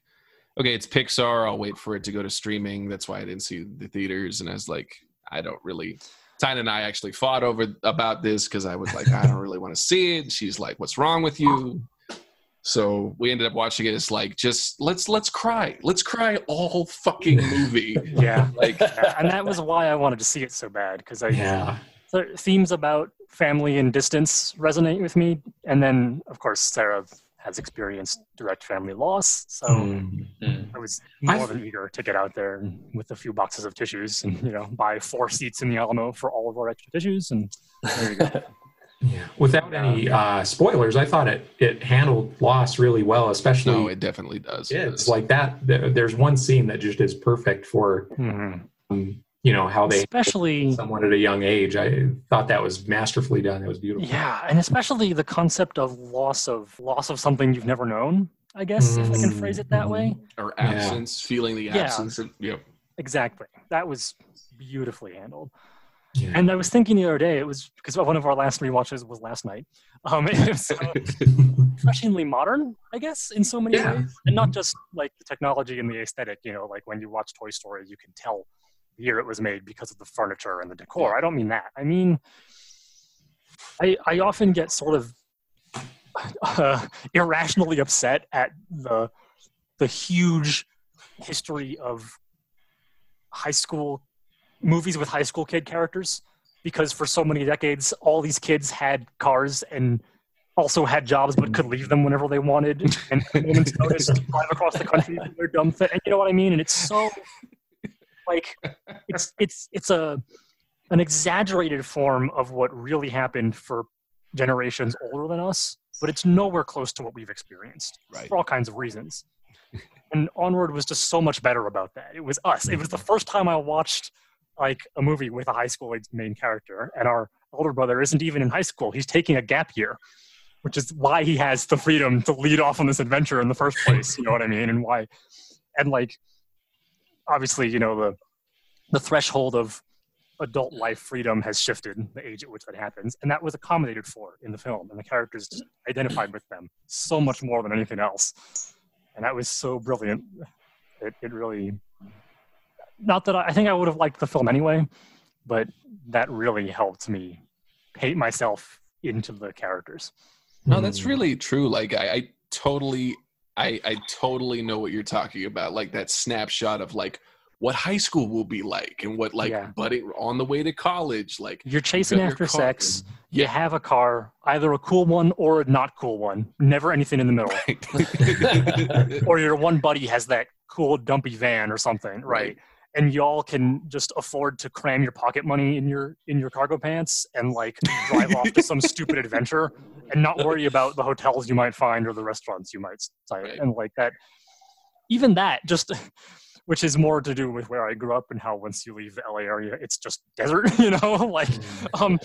Speaker 2: okay, it's Pixar. I'll wait for it to go to streaming. That's why I didn't see the theaters. And I was like, I don't really. Tyne and I actually fought over about this because I was like, I don't really want to see it. She's like, What's wrong with you? So we ended up watching it. It's like, just let's let's cry. Let's cry all fucking movie.
Speaker 1: Yeah.
Speaker 2: like
Speaker 1: and that was why I wanted to see it so bad because I
Speaker 5: yeah,
Speaker 1: the themes about family and distance resonate with me, and then of course Sarah has experienced direct family loss, so
Speaker 5: Mm.
Speaker 4: Mm.
Speaker 1: I was more
Speaker 5: I've-
Speaker 1: than eager to get out there with a few boxes of tissues and you know buy four seats in the Alamo for all of our extra tissues, and there you go.
Speaker 5: yeah. Without any uh, spoilers, I thought it it handled loss really well, especially.
Speaker 2: no, it definitely does.
Speaker 5: Yeah, it's like that. There- There's one scene that just is perfect for
Speaker 1: Mhm.
Speaker 5: um, you know how they
Speaker 1: especially
Speaker 5: someone at a young age. I thought that was masterfully done. It was beautiful.
Speaker 1: yeah, and especially the concept of loss of loss of something you've never known. I guess if I can phrase it that way.
Speaker 2: or
Speaker 5: Yeah.
Speaker 2: absence, feeling the
Speaker 1: Yeah.
Speaker 2: absence. Of, yeah.
Speaker 1: Exactly. That was beautifully handled.
Speaker 5: Yeah.
Speaker 1: And I was thinking the other day, it was because one of our last rewatches was last night. Um, it was uh, refreshingly modern, I guess, in so many
Speaker 5: Yeah.
Speaker 1: ways, and not just like the technology and the aesthetic. You know, like when you watch Toy Story, you can tell the year it was made because of the furniture and the decor. I don't mean that. I mean, I I often get sort of uh, irrationally upset at the the huge history of high school movies with high school kid characters because for so many decades all these kids had cars and also had jobs but could leave them whenever they wanted and notice drive across the country for their dumb thing. And you know what I mean? And it's so like it's it's it's a an exaggerated form of what really happened for generations older than us, but it's nowhere close to what we've experienced
Speaker 2: Right.
Speaker 1: for all kinds of reasons. and Onward was just so much better about that. It was us. It was the first time I watched like a movie with a high school age main character, and our older brother isn't even in high school. He's taking a gap year, which is why he has the freedom to lead off on this adventure in the first place. You know what I mean? And why? And like, obviously, you know the the threshold of adult life freedom has shifted the age at which that happens. And that was accommodated for in the film. And the characters identified with them so much more than anything else. And that was so brilliant. It, it really not that I, I think i would have liked the film anyway but that really helped me hate myself into the characters.
Speaker 2: No, that's really true. Like I, I totally I I totally know what you're talking about. Like that snapshot of like what high school will be like and what like
Speaker 1: Yeah.
Speaker 2: buddy on the way to college. Like
Speaker 1: you're chasing
Speaker 2: your
Speaker 1: after sex you
Speaker 2: Yeah.
Speaker 1: have a car either a cool one or a not cool one never anything in the middle or your one buddy has that cool dumpy van or something, right?
Speaker 2: Right.
Speaker 1: And y'all can just afford to cram your pocket money in your in your cargo pants and like drive off to some stupid adventure and not worry about the hotels you might find or the restaurants you might stay
Speaker 2: Right.
Speaker 1: and like that. Even that, just which is more to do with where I grew up and how once you leave the LA area, it's just desert, you know, like um,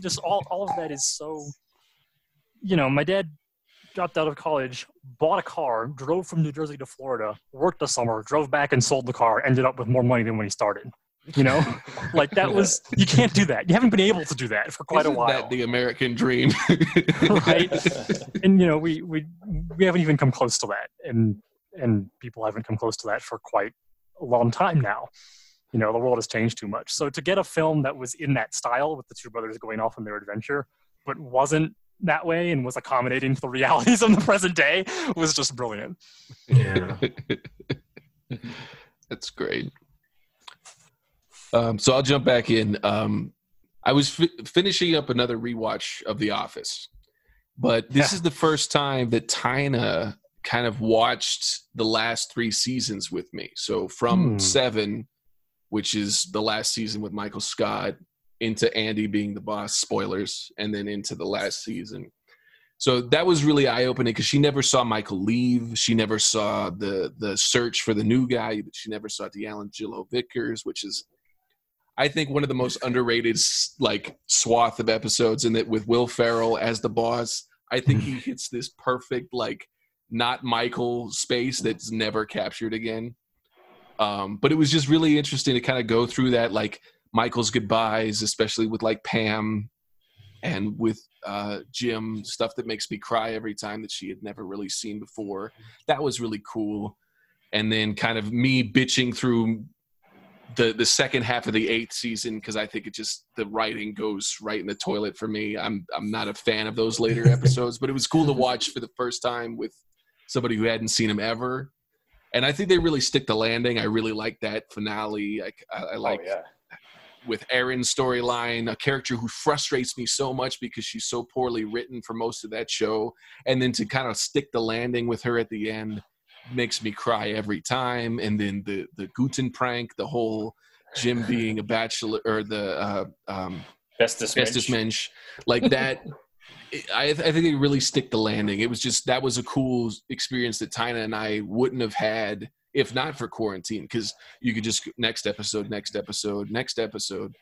Speaker 1: just all all of that is so. You know, my dad dropped out of college, bought a car, drove from New Jersey to Florida, worked the summer, drove back and sold the car, ended up with more money than when he started. You know, like that was you can't do that. You haven't been able to do that for quite a
Speaker 2: Isn't
Speaker 1: while,
Speaker 2: that the American dream?
Speaker 1: right? And you know, we we we haven't even come close to that, and and people haven't come close to that for quite a long time now. You know, the world has changed too much. So to get a film that was in that style with the two brothers going off on their adventure, but wasn't that way and was accommodating to the realities of the present day was just brilliant.
Speaker 5: Yeah.
Speaker 2: That's great. Um, so I'll jump back in. Um, I was fi- finishing up another rewatch of The Office, but this
Speaker 1: Yeah.
Speaker 2: is the first time that Tina kind of watched the last three seasons with me. So from
Speaker 1: Hmm.
Speaker 2: seven, which is the last season with Michael Scott, into Andy being the boss, spoilers, and then into the last season. So that was really eye opening because she never saw Michael leave. She never saw the the search for the new guy. She never saw D'Angelo Vickers, which is, I think, one of the most underrated like swath of episodes in that, with Will Ferrell as the boss. I think he hits this perfect like not Michael space that's never captured again. Um, but it was just really interesting to kind of go through that like Michael's goodbyes, especially with like Pam and with uh, Jim, stuff that makes me cry every time that she had never really seen before. That was really cool. And then kind of me bitching through the the second half of the eighth season because I think it just the writing goes right in the toilet for me. I'm I'm not a fan of those later episodes, but it was cool to watch for the first time with somebody who hadn't seen him ever. And I think they really stick the landing. I really like that finale. I, I, I like
Speaker 4: oh, yeah.
Speaker 2: With Erin's storyline, a character who frustrates me so much because she's so poorly written for most of that show, and then to kind of stick the landing with her at the end makes me cry every time. And then the the Guten prank, the whole Jim being a bachelor or the uh, um,
Speaker 4: Festus Minch.
Speaker 2: Mensch, like that. I, I think they really stick the landing. It was just that was a cool experience that Tina and I wouldn't have had if not for quarantine, because you could just next episode, next episode, next episode,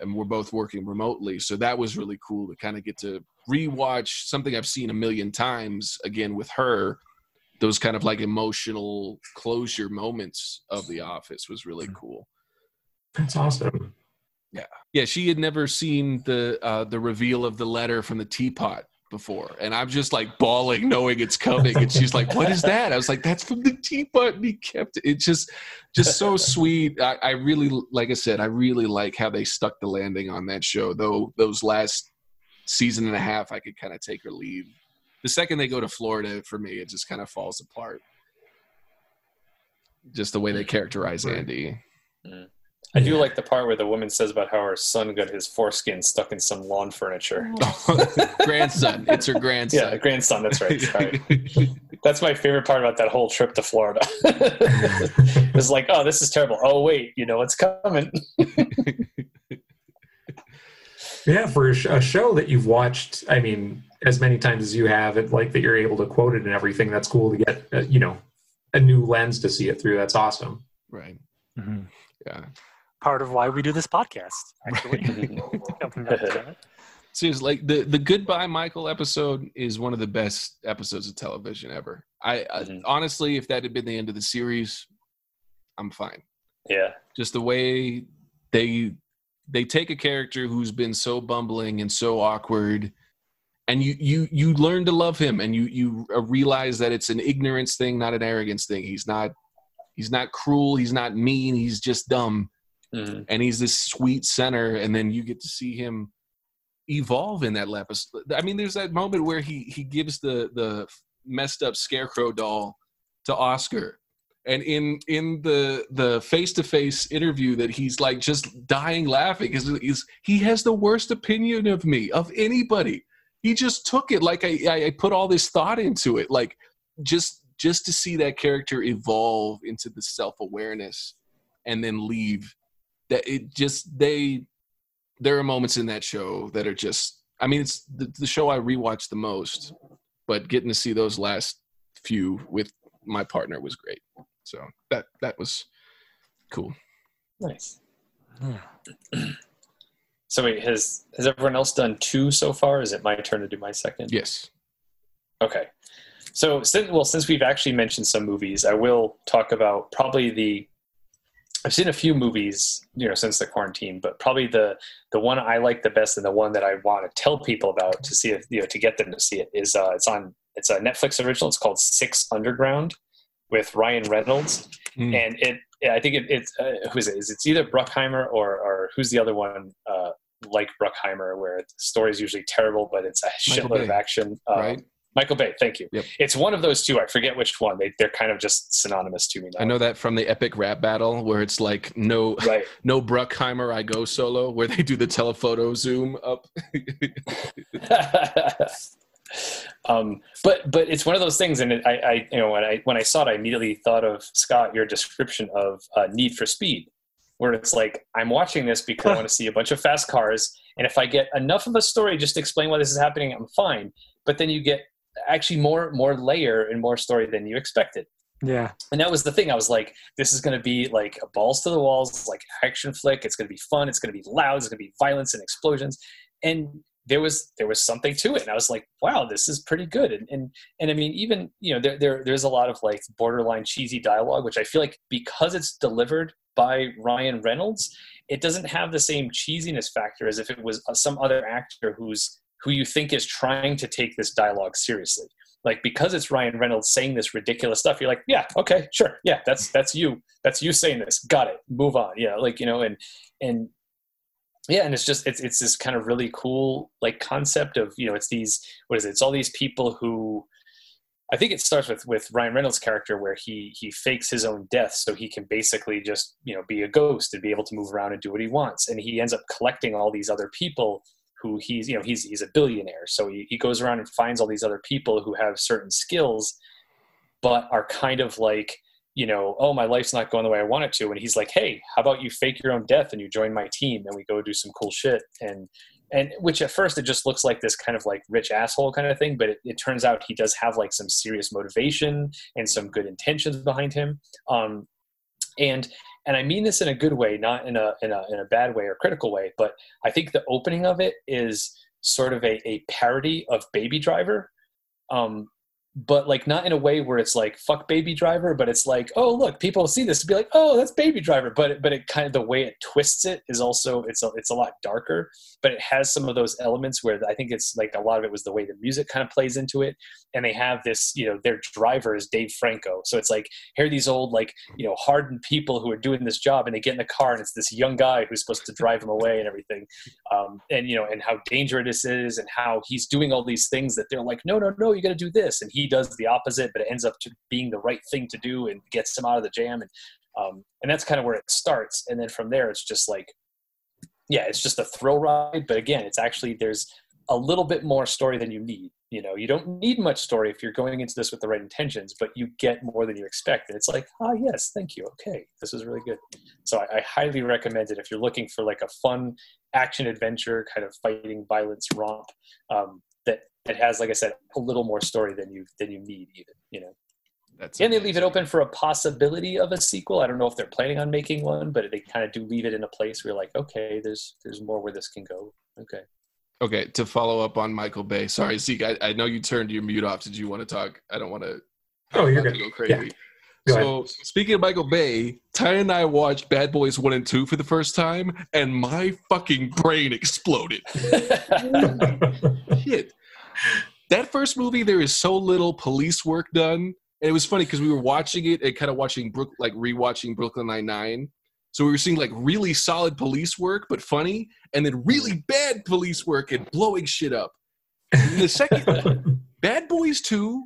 Speaker 2: and we're both working remotely. So that was really cool to kind of get to rewatch something I've seen a million times again with her. Those kind of like emotional closure moments of The Office was really cool.
Speaker 5: That's awesome.
Speaker 2: Yeah. Yeah, she had never seen the uh, the reveal of the letter from the teapot before, and I'm just like bawling, knowing it's coming. And she's like, "What is that?" I was like, "That's from the teapot." And he kept it. It's just, just so sweet. I, I really, like I said, I really like how they stuck the landing on that show. Though those last season and a half, I could kind of take or leave. The second they go to Florida, for me, it just kind of falls apart. just the way they mm. characterize Andy. Mm.
Speaker 4: I do like the part where the woman says about how her son got his foreskin stuck in some lawn furniture.
Speaker 2: grandson. It's her grandson.
Speaker 4: Yeah, grandson. That's right. Sorry. That's my favorite part about that whole trip to Florida. it's like, oh, this is terrible. Oh, wait, you know what's coming.
Speaker 5: Yeah, for a, sh- a show that you've watched, I mean, as many times as you have, it like that you're able to quote it and everything. That's cool to get, uh, you know, a new lens to see it through. That's awesome.
Speaker 2: right.
Speaker 1: Mhm.
Speaker 2: Yeah.
Speaker 1: Part of why we do this podcast, actually. Jumping back to that.
Speaker 2: Seriously, like the the Goodbye Michael episode is one of the best episodes of television ever. I, I
Speaker 4: Mhm.
Speaker 2: honestly, if that had been the end of the series, I'm fine.
Speaker 4: yeah.
Speaker 2: Just the way they they take a character who's been so bumbling and so awkward, and you you you learn to love him, and you you uh, realize that it's an ignorance thing, not an arrogance thing. He's not he's not cruel. He's not mean. He's just dumb
Speaker 4: Mhm.
Speaker 2: and he's this sweet center and then you get to see him evolve in that episode i mean there's that moment where he he gives the the messed up scarecrow doll to oscar and in in the the face-to-face interview that he's like just dying laughing is he has the worst opinion of me of anybody he just took it like I, I put all this thought into it like just just to see that character evolve into the self-awareness and then leave that it just they there are moments in that show that are just i mean it's the, the show i rewatch the most but getting to see those last few with my partner was great so that that was cool
Speaker 4: Nice.
Speaker 1: Yeah.
Speaker 4: So wait, has has everyone else done two so far? Is it my turn to do my second?
Speaker 2: yes
Speaker 4: Okay. So since well, since we've actually mentioned some movies, I will talk about probably the. I've seen a few movies, you know, since the quarantine, but probably the the one I like the best and the one that I want to tell people about to see if you know to get them to see it is uh, it's on it's a Netflix original. It's called Six Underground with Ryan Reynolds,
Speaker 2: Mm.
Speaker 4: and it I think it, it's uh, who is it? Is it's either Bruckheimer or or who's the other one uh, like Bruckheimer where the story is usually terrible, but it's a shitload of action. Uh,
Speaker 2: right
Speaker 4: Michael Bay, thank you.
Speaker 2: Yep.
Speaker 4: It's one of those two. I forget which one. They they're kind of just synonymous to me now.
Speaker 2: i know that from the epic rap battle where it's like no
Speaker 4: Right.
Speaker 2: no bruckheimer i go solo where they do the telephoto zoom up
Speaker 4: um, but but it's one of those things, and it, I, I you know when I when I saw it, I immediately thought of Scott your description of uh, Need for Speed, where it's like I'm watching this because I want to see a bunch of fast cars, and if I get enough of a story just to explain why this is happening, I'm fine. But then you get actually more more layer and more story than you expected.
Speaker 1: Yeah.
Speaker 4: and that was the thing. I was like, this is going to be like a balls to the walls, like action flick. It's going to be fun. It's going to be loud. It's going to be violence and explosions. And there was there was something to it, and I was like, wow, this is pretty good. And and and I mean, even you know, there there there's a lot of like borderline cheesy dialogue, which I feel like because it's delivered by Ryan Reynolds, it doesn't have the same cheesiness factor as if it was some other actor who's who you think is trying to take this dialogue seriously like because it's Ryan Reynolds saying this ridiculous stuff, you're like, yeah, okay, sure, yeah, that's that's you, that's you saying this, got it, move on, yeah, like you know, and and yeah, and it's just it's it's this kind of really cool like concept of you know it's these what is it? It's all these people who I think it starts with with Ryan Reynolds' character where he he fakes his own death so he can basically just you know be a ghost and be able to move around and do what he wants, and he ends up collecting all these other people who he's you know he's he's a billionaire. So he, he goes around and finds all these other people who have certain skills but are kind of like you know oh my life's not going the way i want it to. And he's like hey how about you fake your own death and you join my team and we go do some cool shit? And and which at first it just looks like this kind of like rich asshole kind of thing but it, it turns out he does have like some serious motivation and some good intentions behind him. Um and and I mean this in a good way, not in a in a in a bad way or critical way, but I think the opening of it is sort of a, a parody of Baby Driver. Um, but like not in a way where it's like fuck baby driver but it's like oh look people see this to be like oh that's baby driver but but it kind of the way it twists it is also it's a, it's a lot darker but it has some of those elements where i think it's like a lot of it was the way the music kind of plays into it and they have this you know their driver is dave franco. So it's like here are these old like you know hardened people who are doing this job and they get in the car and it's this young guy who's supposed to drive them away and everything um, and you know and how dangerous is and how he's doing all these things that they're like no no no you got to do this and he does the opposite, but it ends up being the right thing to do and gets him out of the jam. And um, and that's kind of where it starts. And then from there, it's just like, yeah, it's just a thrill ride. But again, it's actually there's a little bit more story than you need. You know, you don't need much story if you're going into this with the right intentions, but you get more than you expect. And it's like, oh yes, thank you. Okay, this is really good. So I, I highly recommend it if you're looking for like a fun action adventure kind of fighting violence romp um, that that has, like I said, a little more story than you than you need even. You know.
Speaker 2: That's
Speaker 4: And they leave it open for a possibility of a sequel. I don't know if they're planning on making one, but they kind of do leave it in a place where you're like, okay, there's there's more where this can go. Okay.
Speaker 2: Okay, to follow up on Michael Bay. Sorry, Zeke. I, I know you turned your mute off. Did you want to talk? I don't want to.
Speaker 5: Oh, you're going
Speaker 2: to Go crazy.
Speaker 5: Go
Speaker 2: so speaking of Michael Bay, Ty and I watched Bad Boys One and Two for the first time, and my fucking brain exploded. Shit. That first movie, there is so little police work done. And it was funny because we were watching it and kind of watching Brook, like rewatching Brooklyn Nine Nine. So we were seeing like really solid police work, but funny, and then really bad police work and blowing shit up. And the second Bad Boys 2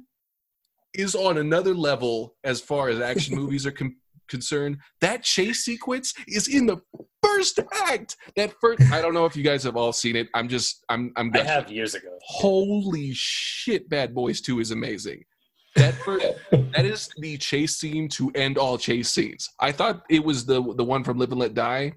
Speaker 2: is on another level as far as action movies are com- concerned. That chase sequence is in the first act. That first I don't know if you guys have all seen it. I'm just I'm I'm
Speaker 4: I have years ago.
Speaker 2: Holy shit, Bad Boys 2 is amazing. That first, that is the chase scene to end all chase scenes. I thought it was the the one from Live and Let Die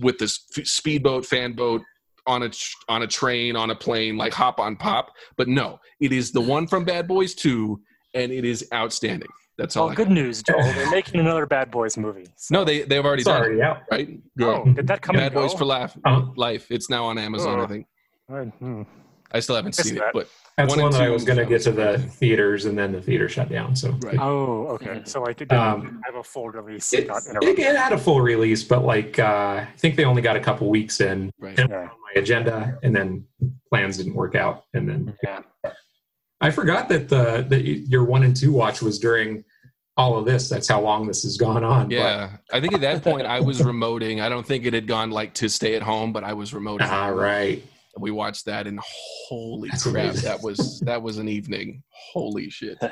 Speaker 2: with this f- speedboat, fan boat on a tr- on a train, on a plane, like hop on pop. But no, it is the one from Bad Boys 2, and it is outstanding. That's all.
Speaker 1: Well,
Speaker 2: I
Speaker 1: good news, Joel. They're making another Bad Boys movie. So-
Speaker 2: No, they they've already
Speaker 5: it's
Speaker 2: done
Speaker 5: already out.
Speaker 2: it, right?
Speaker 1: Oh, did that come
Speaker 2: Bad
Speaker 1: and
Speaker 2: Boys for Laugh,
Speaker 5: Uh-huh.
Speaker 2: Life. It's now on Amazon, I
Speaker 1: Oh.
Speaker 2: think.
Speaker 1: Right, hmm.
Speaker 2: I still haven't
Speaker 1: Missed
Speaker 2: seen it, but
Speaker 5: That's
Speaker 2: One
Speaker 5: one, that I was going to get to the theaters, and then the theater shut down. So
Speaker 2: Right.
Speaker 1: Oh, okay. So I didn't
Speaker 5: Um,
Speaker 1: have a full release. It
Speaker 5: it, it, it had a full release, but like uh, I think they only got a couple weeks in
Speaker 2: right.
Speaker 5: and
Speaker 1: Yeah.
Speaker 5: on my agenda, and then plans didn't work out, and then
Speaker 1: Yeah.
Speaker 5: I forgot that the that your one and two watch was during all of this. That's how long this has gone on. but-
Speaker 2: Yeah, I think at that point I was remoting. I don't think it had gone like to stay at home, but I was remoting.
Speaker 5: All right.
Speaker 2: We watched that, and holy
Speaker 5: That's
Speaker 2: crap,
Speaker 5: amazing.
Speaker 2: that was that was an evening. Holy shit.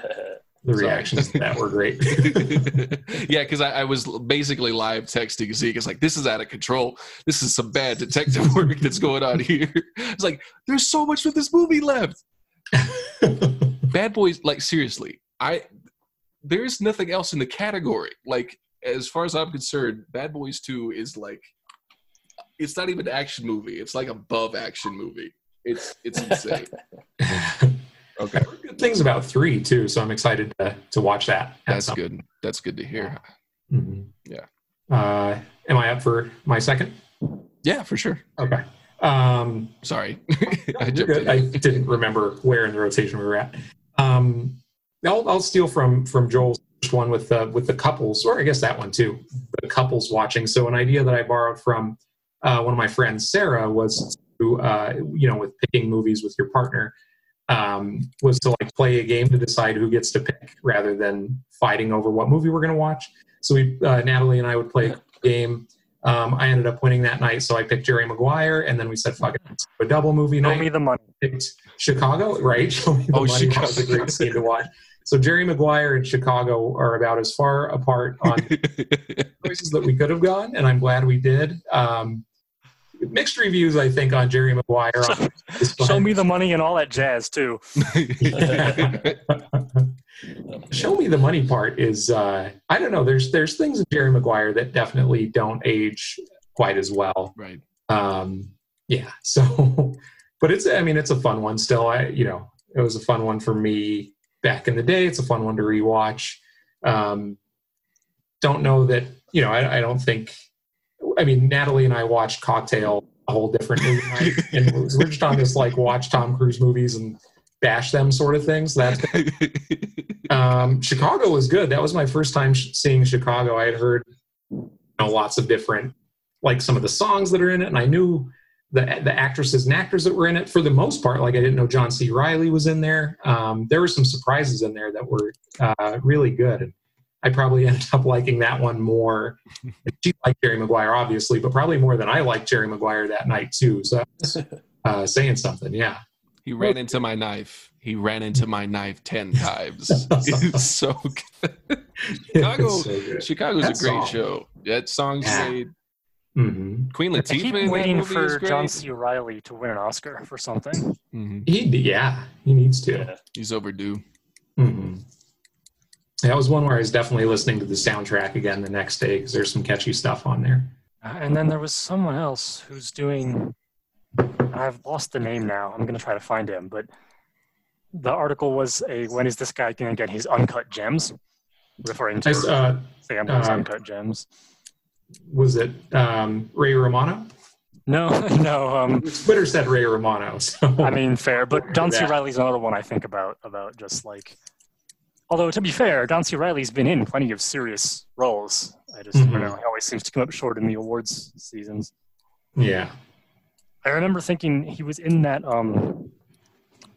Speaker 5: The reactions to that were great.
Speaker 2: yeah, because I, I was basically live texting Zeke. It's like this is out of control. This is some bad detective work that's going on here. It's like there's so much of this movie left. Bad Boys, like seriously, I there's nothing else in the category. Like as far as I'm concerned, Bad Boys Two is like it's not even an action movie. It's like above action movie. It's it's insane. Okay,
Speaker 5: good things about three too, so I'm excited to, to watch that.
Speaker 2: that's
Speaker 5: some-
Speaker 2: good. That's good to hear.
Speaker 5: Mhm.
Speaker 2: Yeah.
Speaker 5: Uh, am I up for my second?
Speaker 2: Yeah, for sure.
Speaker 5: Okay. Um,
Speaker 2: Sorry,
Speaker 5: I,
Speaker 2: I jumped
Speaker 5: good.
Speaker 2: in.
Speaker 5: I didn't remember where in the rotation we were at. Um, I'll, I'll steal from from Joel's first one with the with the couples, or I guess that one too. The couples watching. So an idea that I borrowed from uh, one of my friends, Sarah, was to uh, you know with picking movies with your partner um, was to like play a game to decide who gets to pick rather than fighting over what movie we're going to watch. So we uh, Natalie and I would play a game. Um, I ended up winning that night, so I picked Jerry Maguire, and then we said, "Fuck it, let's do a double movie
Speaker 1: Show
Speaker 5: night."
Speaker 1: me the money.
Speaker 5: picked Chicago, right? Show me the
Speaker 2: Oh,
Speaker 5: money. That was a great scene to watch. So Jerry Maguire and Chicago are about as far apart on choices that we could have gone, and I'm glad we did. Um, mixed reviews, I think, on Jerry Maguire. On
Speaker 1: Show me the money and all that jazz too.
Speaker 5: Show me the money part is uh, I don't know. There's there's things in Jerry Maguire that definitely don't age quite as well.
Speaker 2: right.
Speaker 5: um yeah so but it's i mean it's a fun one still i you know it was a fun one for me back in the day it's a fun one to rewatch um don't know that you know i, I don't think i mean natalie and i watched cocktail a whole different movie night and we're just on this like watch tom cruise movies and bash them sort of things that's um, Chicago was good. That was my first time sh- seeing Chicago. I had heard you know, lots of different, like some of the songs that are in it, and I knew the the actresses and actors that were in it for the most part. Like I didn't know John C. Reilly was in there. Um, there were some surprises in there that were uh, really good, and I probably ended up liking that one more. she liked Jerry Maguire, obviously, but probably more than I liked Jerry Maguire that night too. So uh, saying something, yeah.
Speaker 2: He ran into my knife. He ran into my knife ten times. it's so good. Chicago,
Speaker 5: It's so good.
Speaker 2: Chicago's
Speaker 5: That
Speaker 2: a great
Speaker 5: song.
Speaker 2: show. That song's
Speaker 5: Yeah.
Speaker 2: great.
Speaker 5: Mhm.
Speaker 2: Queen
Speaker 1: I keep
Speaker 2: in that
Speaker 1: waiting
Speaker 2: movie
Speaker 1: for. John C. Reilly to win an Oscar for something.
Speaker 2: Mhm.
Speaker 5: He, yeah, he needs to.
Speaker 4: Yeah.
Speaker 2: He's overdue.
Speaker 5: hmm That was one where I was definitely listening to the soundtrack again the next day because there's some catchy stuff on there.
Speaker 1: Uh, And then there was someone else who's doing. I've lost the name now. I'm gonna try to find him, but the article was a when is this guy gonna get his uncut gems, referring to
Speaker 5: uh, uh,
Speaker 1: uncut gems.
Speaker 5: was it um, Ray Romano?
Speaker 1: No, no. Um,
Speaker 5: Twitter said Ray Romano. So
Speaker 1: I mean, fair, but John C. Reilly's another one I think about about just like. Although to be fair, Don C. Riley's been in plenty of serious roles. I just
Speaker 5: Mhm.
Speaker 1: you know he always seems to come up short in the awards seasons.
Speaker 5: yeah,
Speaker 1: I remember thinking he was in that um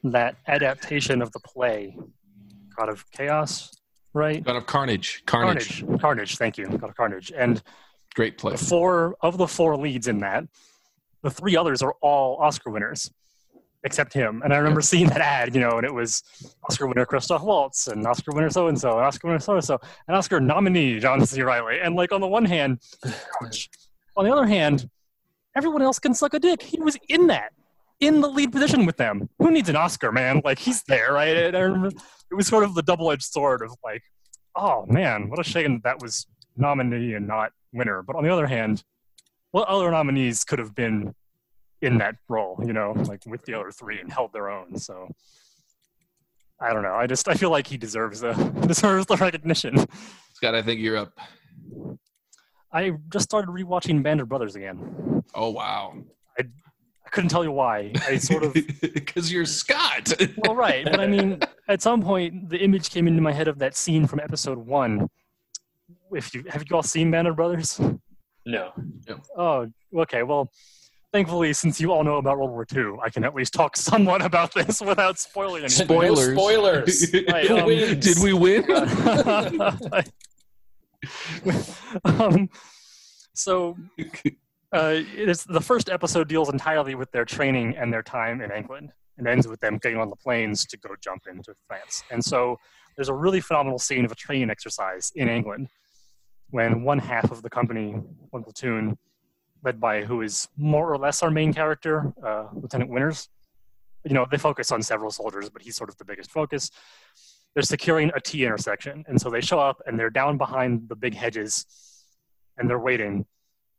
Speaker 1: that adaptation of the play, God of Chaos, right?
Speaker 2: God of Carnage. Carnage.
Speaker 1: Carnage. Carnage. Thank you. God of Carnage. And
Speaker 2: Great play.
Speaker 1: the four of the four leads in that, the three others are all Oscar winners, except him. And I remember seeing that ad, you know, and it was Oscar winner Christoph Waltz and Oscar winner so and so, and Oscar winner so and so, and Oscar nominee John C. Reilly. And like on the one hand, ouch. on the other hand, everyone else can suck a dick. He was in that, in the lead position with them. Who needs an Oscar, man? Like he's there, right? And I remember it was sort of the double-edged sword of like, oh man, what a shame that that was nominee and not winner. But on the other hand, what other nominees could have been in that role, you know, like with the other three and held their own? So I don't know. I just I feel like he deserves the deserves the recognition.
Speaker 2: Scott, I think you're up.
Speaker 1: I just started rewatching Band of Brothers again.
Speaker 2: Oh wow.
Speaker 1: I couldn't tell you why. I sort of
Speaker 2: because you're Scott.
Speaker 1: well, right, but I mean, at some point, the image came into my head of that scene from episode one. If you have you all seen Band of Brothers?
Speaker 4: No.
Speaker 1: Oh, okay. Well, thankfully, since you all know about World War II, I can at least talk somewhat about this without spoiling anything.
Speaker 2: Spoilers.
Speaker 4: Spoilers.
Speaker 1: Right, um.
Speaker 2: Did we win?
Speaker 1: um, so, uh, the first episode deals entirely with their training and their time in England, and ends with them getting on the planes to go jump into France. And so, there's a really phenomenal scene of a training exercise in England when one half of the company, one platoon, led by who is more or less our main character, uh, Lieutenant Winters. You know, they focus on several soldiers, but he's sort of the biggest focus. They're securing a T intersection, and so they show up and they're down behind the big hedges, and they're waiting.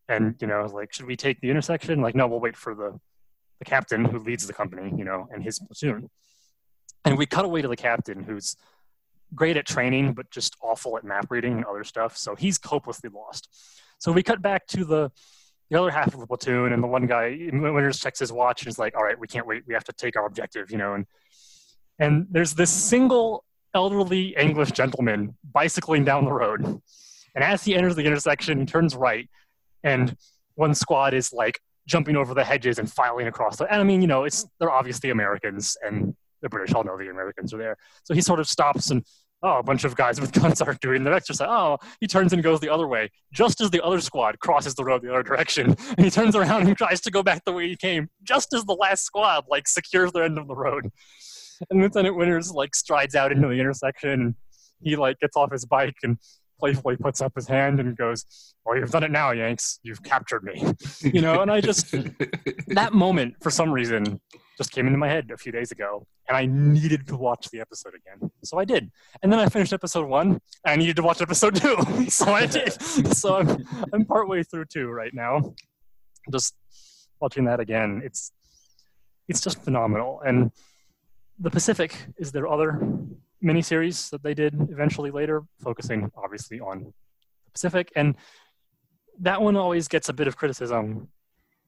Speaker 1: And you know, like, should we take the intersection? Like, no, we'll wait for the the captain who leads the company, you know, and his platoon. And we cut away to the captain who's great at training, but just awful at map reading and other stuff. So he's hopelessly lost. So we cut back to the the other half of the platoon, and the one guy Winters checks his watch and is like, "All right, we can't wait. We have to take our objective," you know. And and there's this single elderly English gentleman bicycling down the road, and as he enters the intersection, he turns right, and one squad is like jumping over the hedges and filing across. The, and I mean, you know, it's they're obviously Americans, and the British all know the Americans are there. So he sort of stops and oh, a bunch of guys with guns are doing their exercise. Oh, he turns and goes the other way, just as the other squad crosses the road the other direction. And he turns around and tries to go back the way he came, just as the last squad like secures their end of the road. And Lieutenant Winters like strides out into the intersection. He like gets off his bike and playfully puts up his hand and goes, "Well, you've done it now, Yanks. You've captured me." You know, and I just that moment for some reason just came into my head a few days ago and i needed to watch the episode again so i did and then i finished episode one and i needed to watch episode two so i did so i'm, I'm partway through two right now just watching that again it's it's just phenomenal and the pacific is their other miniseries that they did eventually later focusing obviously on the pacific and that one always gets a bit of criticism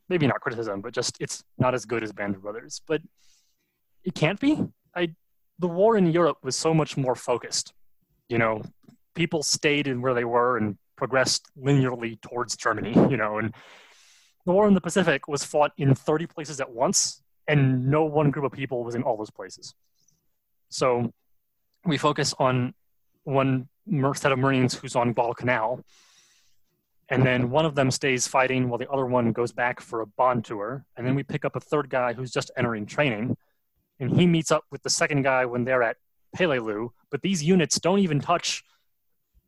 Speaker 1: maybe not criticism, but just it's not as good as Band of Brothers. But it can't be. I the war in Europe was so much more focused. You know, people stayed in where they were and progressed linearly towards Germany. You know, and the war in the Pacific was fought in 30 places at once, and no one group of people was in all those places. So we focus on one set of Marines who's on Guadalcanal, and then one of them stays fighting while the other one goes back for a bond tour and then we pick up a third guy who's just entering training and he meets up with the second guy when they're at Peleliu. But these units don't even touch.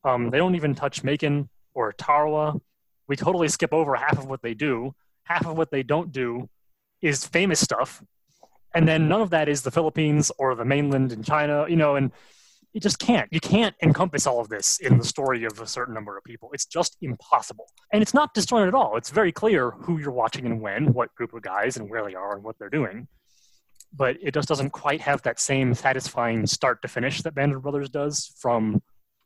Speaker 1: Um, they don't even touch Makin or Tarawa. We totally skip over half of what they do. Half of what they don't do is famous stuff, and then none of that is the Philippines or the mainland in China. You know, and you just can't. You can't encompass all of this in the story of a certain number of people. It's just impossible. And it's not disjointed at all. It's very clear who you're watching and when, what group of guys and where they are and what they're doing. But it just doesn't quite have that same satisfying start to finish that Band of Brothers does from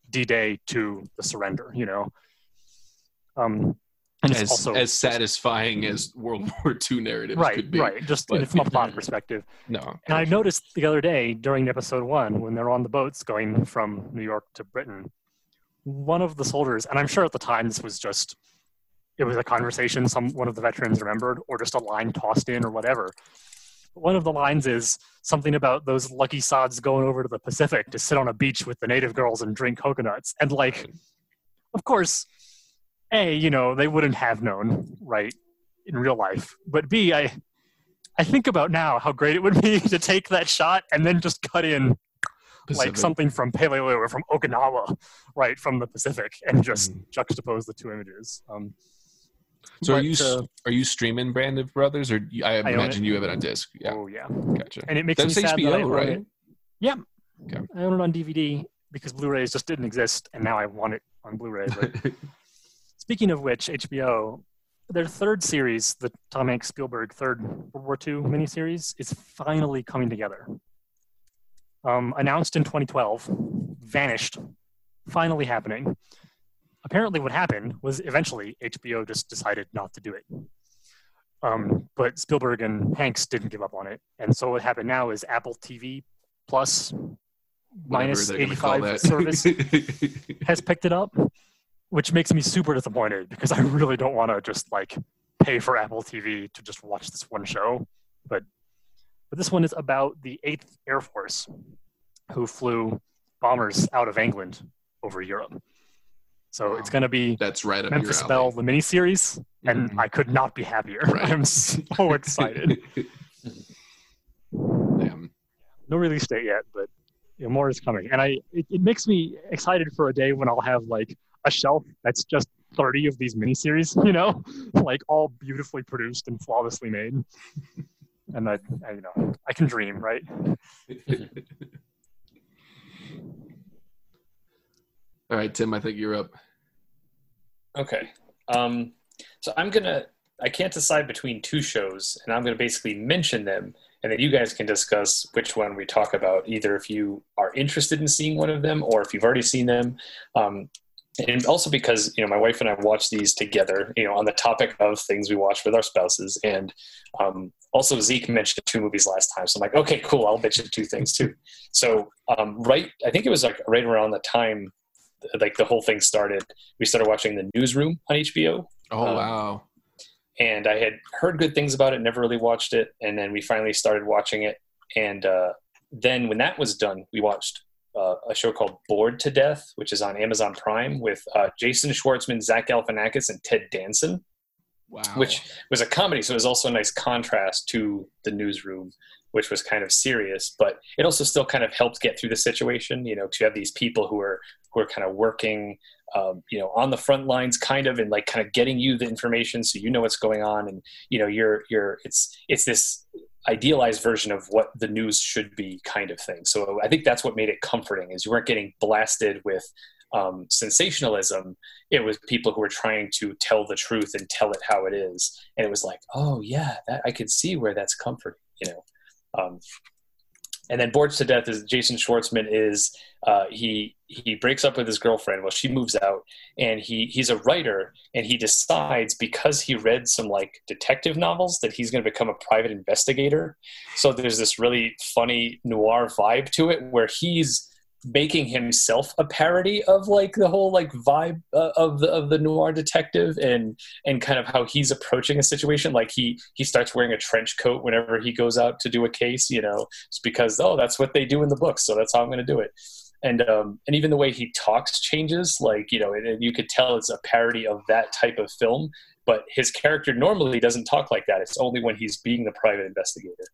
Speaker 1: D-Day to the surrender, you know. Um, and it's
Speaker 2: as,
Speaker 1: also
Speaker 2: as satisfying as World War II narratives
Speaker 1: right,
Speaker 2: could be.
Speaker 1: right, just
Speaker 2: but-
Speaker 1: from a plot perspective.
Speaker 2: No.
Speaker 1: And I noticed the other day during episode one, when they're on the boats going from New York to Britain, one of the soldiers, and I'm sure at the time this was just, it was a conversation some one of the veterans remembered, or just a line tossed in or whatever. But one of the lines is something about those lucky sods going over to the Pacific to sit on a beach with the native girls and drink coconuts. And like, of course, A, you know, they wouldn't have known, right, in real life. But B, I I think about now how great it would be to take that shot and then just cut in like something from Paleolithic or from Okinawa, right, from the Pacific, and just juxtapose the two images. Um,
Speaker 2: So are you
Speaker 1: uh,
Speaker 2: are you streaming Band of Brothers, or you- I
Speaker 1: own
Speaker 2: imagine you have it on disc? Yeah,
Speaker 1: Oh yeah,
Speaker 2: gotcha.
Speaker 1: and it makes
Speaker 2: That's
Speaker 1: me sad that I
Speaker 2: HBO,
Speaker 1: own
Speaker 2: right?
Speaker 1: it. Yeah,
Speaker 2: Okay.
Speaker 1: I own it on DVD because Blu-rays just didn't exist, and now I want it on Blu-ray. But speaking of which, HBO, their third series, the Tom Hanks Spielberg third World War II miniseries, is finally coming together. Um, announced in 2012, vanished, finally happening. Apparently, what happened was eventually HBO just decided not to do it. Um, but Spielberg and Hanks didn't give up on it, and so what happened now is Apple TV Plus minus
Speaker 2: they're
Speaker 1: 85 service has picked it up, which makes me super disappointed because I really don't want to just like pay for Apple TV to just watch this one show. But but this one is about the Eighth Air Force, who flew bombers out of England over Europe. So it's going to be
Speaker 2: That's right
Speaker 1: Memphis
Speaker 2: alley.
Speaker 1: the miniseries, and
Speaker 2: Mhm.
Speaker 1: I could not be happier.
Speaker 2: Right.
Speaker 1: I'm so excited.
Speaker 2: Damn.
Speaker 1: no release date yet, but you know, more is coming. And I, it, it makes me excited for a day when I'll have like a shelf that's just 30 of these miniseries, you know, like all beautifully produced and flawlessly made. And I, I, you know, I can dream, right?
Speaker 2: All right, Tim. I think you're up.
Speaker 4: Okay. Um, so I'm gonna. I can't decide between two shows, and I'm gonna basically mention them, and then you guys can discuss which one we talk about. Either if you are interested in seeing one of them, or if you've already seen them. Um, and also because you know my wife and I watch these together, you know, on the topic of things we watch with our spouses, and um, also Zeke mentioned two movies last time, so I'm like, okay, cool, I'll mention two things too. So um, right, I think it was like right around the time, like the whole thing started. We started watching the Newsroom on HBO,
Speaker 2: Oh
Speaker 4: Um,
Speaker 2: wow.
Speaker 4: and I had heard good things about it, never really watched it, and then we finally started watching it. And uh, then when that was done, we watched uh, a show called Bored to Death, which is on Amazon Prime with uh, Jason Schwartzman, Zach Galifianakis, and Ted Danson,
Speaker 2: Wow.
Speaker 4: which was a comedy. So it was also a nice contrast to the Newsroom, which was kind of serious, but it also still kind of helped get through the situation. You know, to have these people who are who are kind of working um, you know on the front lines kind of and like kind of getting you the information so you know what's going on and you know you're you're it's it's this idealized version of what the news should be kind of thing. So i think that's what made it comforting is you weren't getting blasted with um, sensationalism. It was people who were trying to tell the truth and tell it how it is. And it was like oh yeah that i could see where that's comforting you know? Um, and then bored to death is jason schwartzman is uh, he he breaks up with his girlfriend. Well she moves out and he he's a writer and he decides because he read some like detective novels that he's going to become a private investigator. So there's this really funny noir vibe to it where he's making himself a parody of like the whole like vibe uh, of the of the noir detective and and kind of how he's approaching a situation like he he starts wearing a trench coat whenever he goes out to do a case you know it's because oh that's what they do in the books so that's how i'm going to do it and um, and even the way he talks changes like you know and, and you could tell it's a parody of that type of film but his character normally doesn't talk like that. It's only when he's being the private investigator.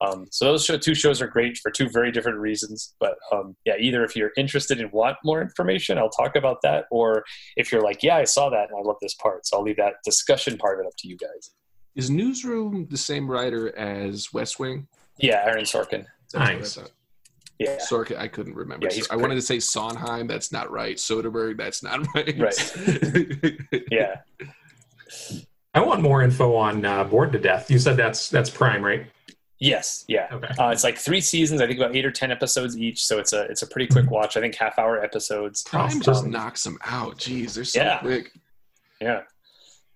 Speaker 4: Um, so those show, two shows are great for two very different reasons. But um, yeah, either if you're interested and want more information, I'll talk about that, or if you're like, yeah, I saw that and I love this part, so I'll leave that discussion part of it up to you guys.
Speaker 2: Is Newsroom the same writer as West Wing?
Speaker 4: Yeah, Aaron Sorkin.
Speaker 2: That's I
Speaker 5: Nice.
Speaker 4: Yeah,
Speaker 2: Sorkin, I couldn't remember.
Speaker 4: Yeah,
Speaker 2: I wanted to say Sondheim. That's not right. Soderbergh. That's not right.
Speaker 4: Right. yeah.
Speaker 5: I want more info on uh, Bored to Death. You said that's that's Prime, right?
Speaker 4: Yes. Yeah.
Speaker 5: Okay.
Speaker 4: Uh, it's like three seasons. I think about eight or ten episodes each. So it's a it's a pretty quick watch. I think half hour episodes.
Speaker 2: Prime just
Speaker 4: Um,
Speaker 2: knocks them out. Jeez, they're so
Speaker 4: Yeah.
Speaker 2: quick.
Speaker 4: Yeah.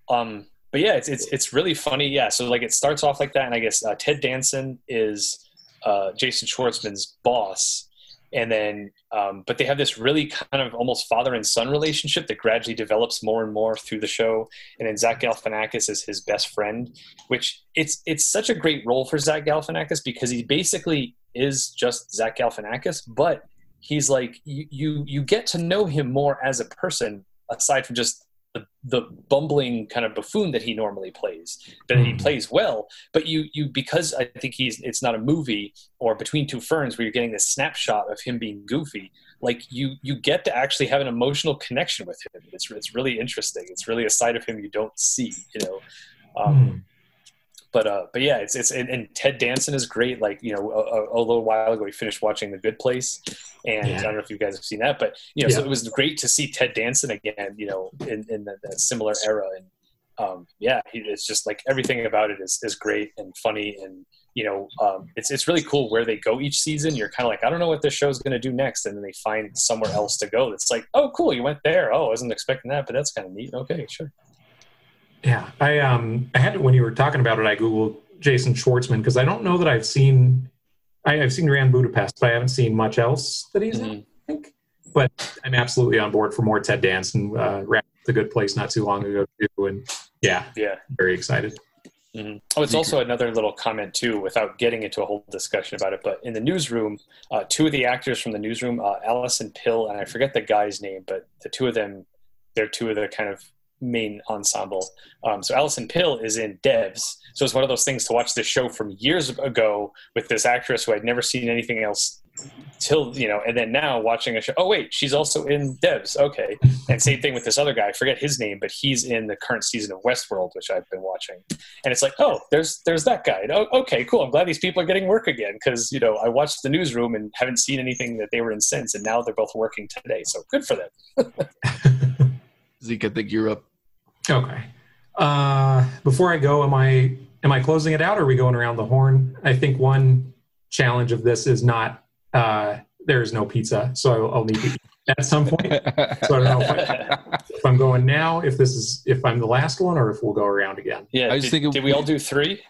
Speaker 4: Um, but yeah, it's, it's it's really funny. Yeah. So like it starts off like that, and I guess uh, Ted Danson is uh, Jason Schwartzman's boss, and then um, but they have this really kind of almost father and son relationship that gradually develops more and more through the show. And then Zach Galifianakis is his best friend, which it's it's such a great role for Zach Galifianakis because he basically is just Zach Galifianakis, but he's like you you you get to know him more as a person aside from just the, the bumbling kind of buffoon that he normally plays that he
Speaker 5: Mhm.
Speaker 4: plays well but you you because i think he's it's not a movie or between two ferns where you're getting this snapshot of him being goofy like you you get to actually have an emotional connection with him it's it's really interesting it's really a side of him you don't see you know um,
Speaker 5: Hmm.
Speaker 4: But uh but yeah it's it's and, and ted danson is great like you know a, a- little while ago we finished watching the good place and
Speaker 5: Yeah.
Speaker 4: i don't know if you guys have seen that but you know so it was great to see ted danson again you know in, in that, that similar era and um yeah it's just like everything about it is is great and funny and you know um it's it's really cool where they go each season. You're kind of like i don't know what this show's going to do next and then they find somewhere else to go. That's like oh cool you went there. Oh i wasn't expecting that but that's kind of neat. Okay sure
Speaker 5: Yeah, I um I had to, when you were talking about it, I googled Jason Schwartzman because I don't know that I've seen I, I've seen Grand Budapest, but I haven't seen much else that he's in.
Speaker 4: Mhm.
Speaker 5: I think, but I'm absolutely on board for more Ted Danson. Uh, wrapped the Good Place not too long ago too, and yeah,
Speaker 4: yeah
Speaker 5: very excited.
Speaker 4: Mhm. Oh, it's also another little comment too, without getting into a whole discussion about it. But in the newsroom, uh, two of the actors from the newsroom, uh, Alison Pill and I forget the guy's name, but the two of them, they're two of the kind of main ensemble. Um, so Alison Pill is in Devs. So it's one of those things to watch this show from years ago with this actress who I'd never seen anything else till you know, and then now watching a show. Oh wait, she's also in Devs. Okay, and same thing with this other guy. I forget his name, but he's in the current season of Westworld, which I've been watching. And it's like, oh, there's there's that guy. And, oh, okay, cool. I'm glad these people are getting work again because you know I watched the newsroom and haven't seen anything that they were in since, and now they're both working today. So good for them.
Speaker 2: Zeke, I think you're up.
Speaker 5: Okay. Uh, before I go, am I am I closing it out, or are we going around the horn? I think one challenge of this is not uh, there is no pizza, so I'll, I'll need to eat at some point. So I don't know if, I, if I'm going now, if this is if I'm the last one, or if we'll go around again.
Speaker 4: Yeah.
Speaker 2: I was
Speaker 4: did,
Speaker 2: thinking-
Speaker 4: did we all do three?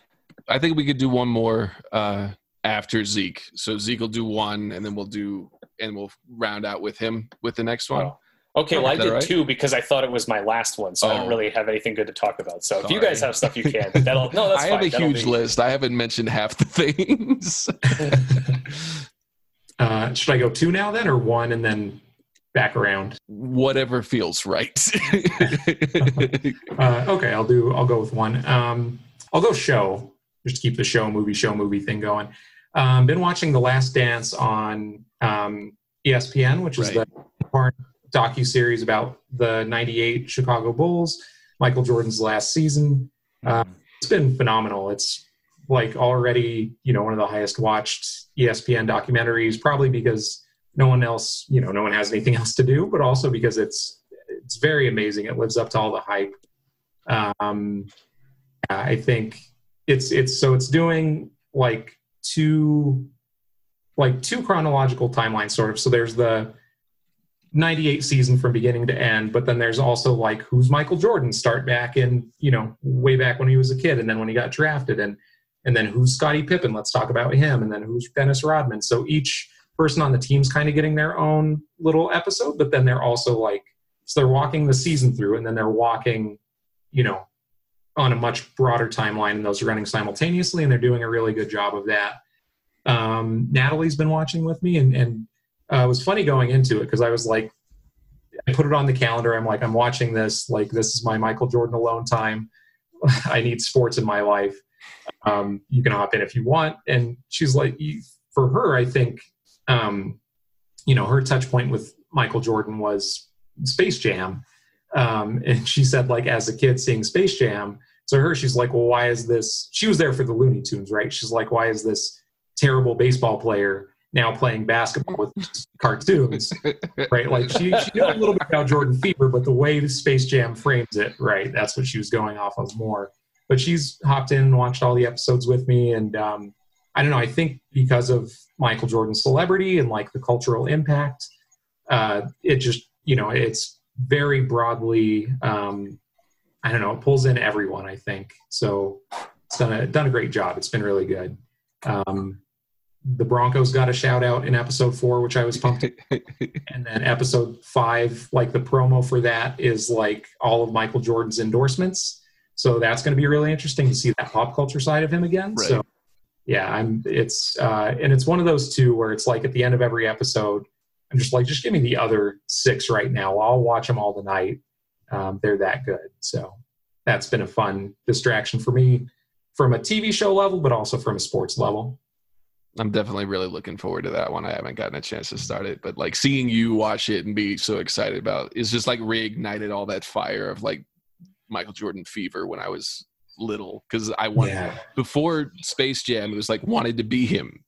Speaker 2: I think we could do one more uh, after Zeke. So Zeke will do one, and then we'll do, and we'll round out with him with the next one.
Speaker 4: Oh. Okay, well, I did
Speaker 2: right?
Speaker 4: two because I thought it was my last one, so I don't
Speaker 2: Oh.
Speaker 4: really have anything good to talk about. So if you guys have stuff, you can. But that'll no, that's
Speaker 2: I
Speaker 4: fine.
Speaker 2: have a
Speaker 4: That'll
Speaker 2: huge
Speaker 4: be-
Speaker 2: list. I haven't mentioned half the things.
Speaker 5: Uh, should I go two now then, or one and then back around?
Speaker 2: Whatever feels right.
Speaker 5: Uh, okay, I'll do. I'll go with one. Um, I'll go show. Just keep the show movie show movie thing going. Um, been watching The Last Dance on um, ESPN, which is
Speaker 2: Right.
Speaker 5: the docu series about the '98 Chicago Bulls, Michael Jordan's last season. Uh, it's been phenomenal. It's like already, you know, one of the highest watched ESPN documentaries, probably because no one else, you know, no one has anything else to do, but also because it's it's very amazing. It lives up to all the hype. Um, I think it's it's so it's doing like two like two chronological timelines sort of. So there's the 98 season from beginning to end, but then there's also like who's Michael Jordan start back in, you know, way back when he was a kid and then when he got drafted and and then who's Scottie Pippen, let's talk about him, and then who's Dennis Rodman. So each person on the team's kind of getting their own little episode, but then they're also like so they're walking the season through and then they're walking, you know, on a much broader timeline and those are running simultaneously and they're doing a really good job of that. Um, Natalie's been watching with me and, and uh, it was funny going into it because I was like, I put it on the calendar. I'm like, I'm watching this. Like, this is my Michael Jordan alone time. I need sports in my life. Um, you can hop in if you want. And she's like, for her, I think, um, you know, her touch point with Michael Jordan was Space Jam. Um, and she said, like, as a kid seeing Space Jam, so her, she's like, well, why is this? She was there for the Looney Tunes, right? She's like, why is this terrible baseball player now playing basketball with cartoons, right? Like she, she knew a little bit about Jordan Fever, but the way the Space Jam frames it, right? That's what she was going off of more. But she's hopped in and watched all the episodes with me, and um, I don't know. I think because of Michael Jordan's celebrity and like the cultural impact, uh, it just you know it's very broadly. Um, I don't know. It pulls in everyone. I think so. It's done a done a great job. It's been really good. Um, the Broncos got a shout out in episode four, which I was pumped. and then episode five, like the promo for that is like all of Michael Jordan's endorsements. So that's going to be really interesting to see that pop culture side of him again. Right. So yeah, I'm. It's uh, and it's one of those two where it's like at the end of every episode, I'm just like, just give me the other six right now. I'll watch them all tonight. Um, they're that good. So that's been a fun distraction for me from a TV show level, but also from a sports level.
Speaker 2: I'm definitely really looking forward to that one. I haven't gotten a chance to start it, but like seeing you watch it and be so excited about it is just like reignited all that fire of like Michael Jordan fever when I was little because I wanted yeah. before Space Jam. It was like wanted to be him.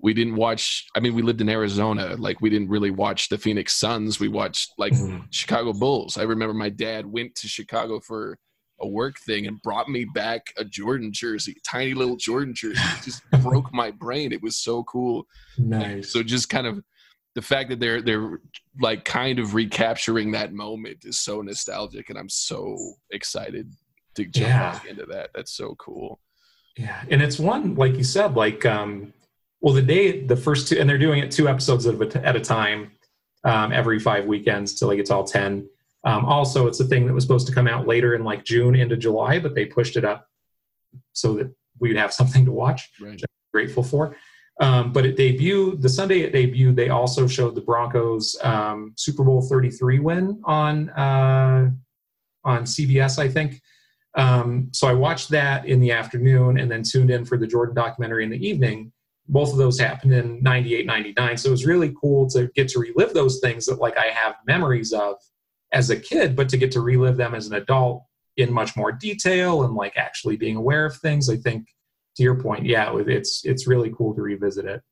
Speaker 2: We didn't watch. I mean, we lived in Arizona. Like we didn't really watch the Phoenix Suns. We watched like mm-hmm. Chicago Bulls. I remember my dad went to Chicago for a work thing and brought me back a Jordan jersey, tiny little Jordan jersey. It just broke my brain. It was so cool.
Speaker 5: Nice.
Speaker 2: So just kind of the fact that they're they're like kind of recapturing that moment is so nostalgic, and I'm so excited to jump yeah. back into that. That's so cool.
Speaker 5: Yeah, and it's one like you said, like um, well, the day the first two, and they're doing it two episodes at a time, um, every five weekends till like it's all ten um, also, it's a thing that was supposed to come out later in like June into July, but they pushed it up so that we'd have something to watch, right. which I'm grateful for. Um, but it debuted the Sunday it debuted. They also showed the Broncos um, Super Bowl 33 win on uh, on CBS, I think. Um, so I watched that in the afternoon and then tuned in for the Jordan documentary in the evening. Both of those happened in 98, 99. So it was really cool to get to relive those things that like I have memories of as a kid, but to get to relive them as an adult in much more detail and like actually being aware of things, I think to your point, yeah, it's it's really cool to revisit it.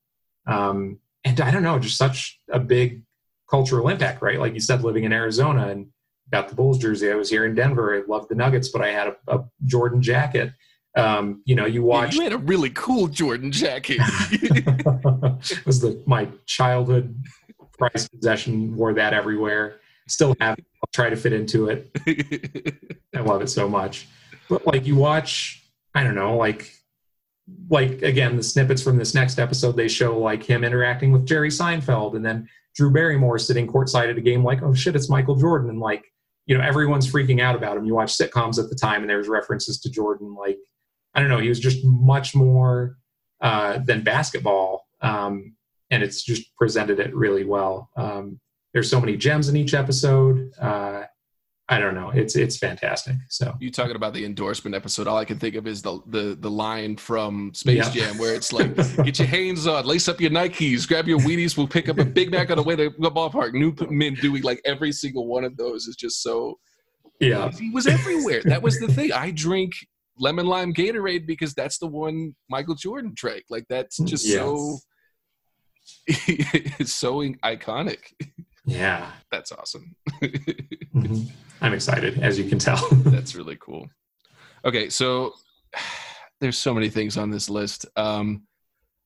Speaker 5: Um, and I don't know, just such a big cultural impact, right? Like you said, living in Arizona and got the Bulls jersey. I was here in Denver. I loved the Nuggets, but I had a, a Jordan jacket. Um, you know, you watch.
Speaker 2: Yeah, you had a really cool Jordan jacket.
Speaker 5: it was the my childhood prized possession. Wore that everywhere. Still have. Try to fit into it. I love it so much. But like you watch, I don't know, like like again the snippets from this next episode they show like him interacting with Jerry Seinfeld and then Drew Barrymore sitting courtside at a game like oh shit it's Michael Jordan and like you know everyone's freaking out about him. You watch sitcoms at the time and there's references to Jordan like I don't know he was just much more uh, than basketball um, and it's just presented it really well. Um, there's so many gems in each episode. Uh, I don't know. It's it's fantastic. So
Speaker 2: you talking about the endorsement episode? All I can think of is the the the line from Space yeah. Jam where it's like, "Get your hands on, lace up your Nikes, grab your Wheaties, we'll pick up a Big Mac on the way to the ballpark." New Newman doing like every single one of those is just so.
Speaker 5: Yeah,
Speaker 2: he was everywhere. that was the thing. I drink lemon lime Gatorade because that's the one Michael Jordan drank. Like that's just yes. so. it's so iconic.
Speaker 5: Yeah.
Speaker 2: That's awesome.
Speaker 5: mm-hmm. I'm excited, as you can tell.
Speaker 2: That's really cool. Okay, so there's so many things on this list. Um,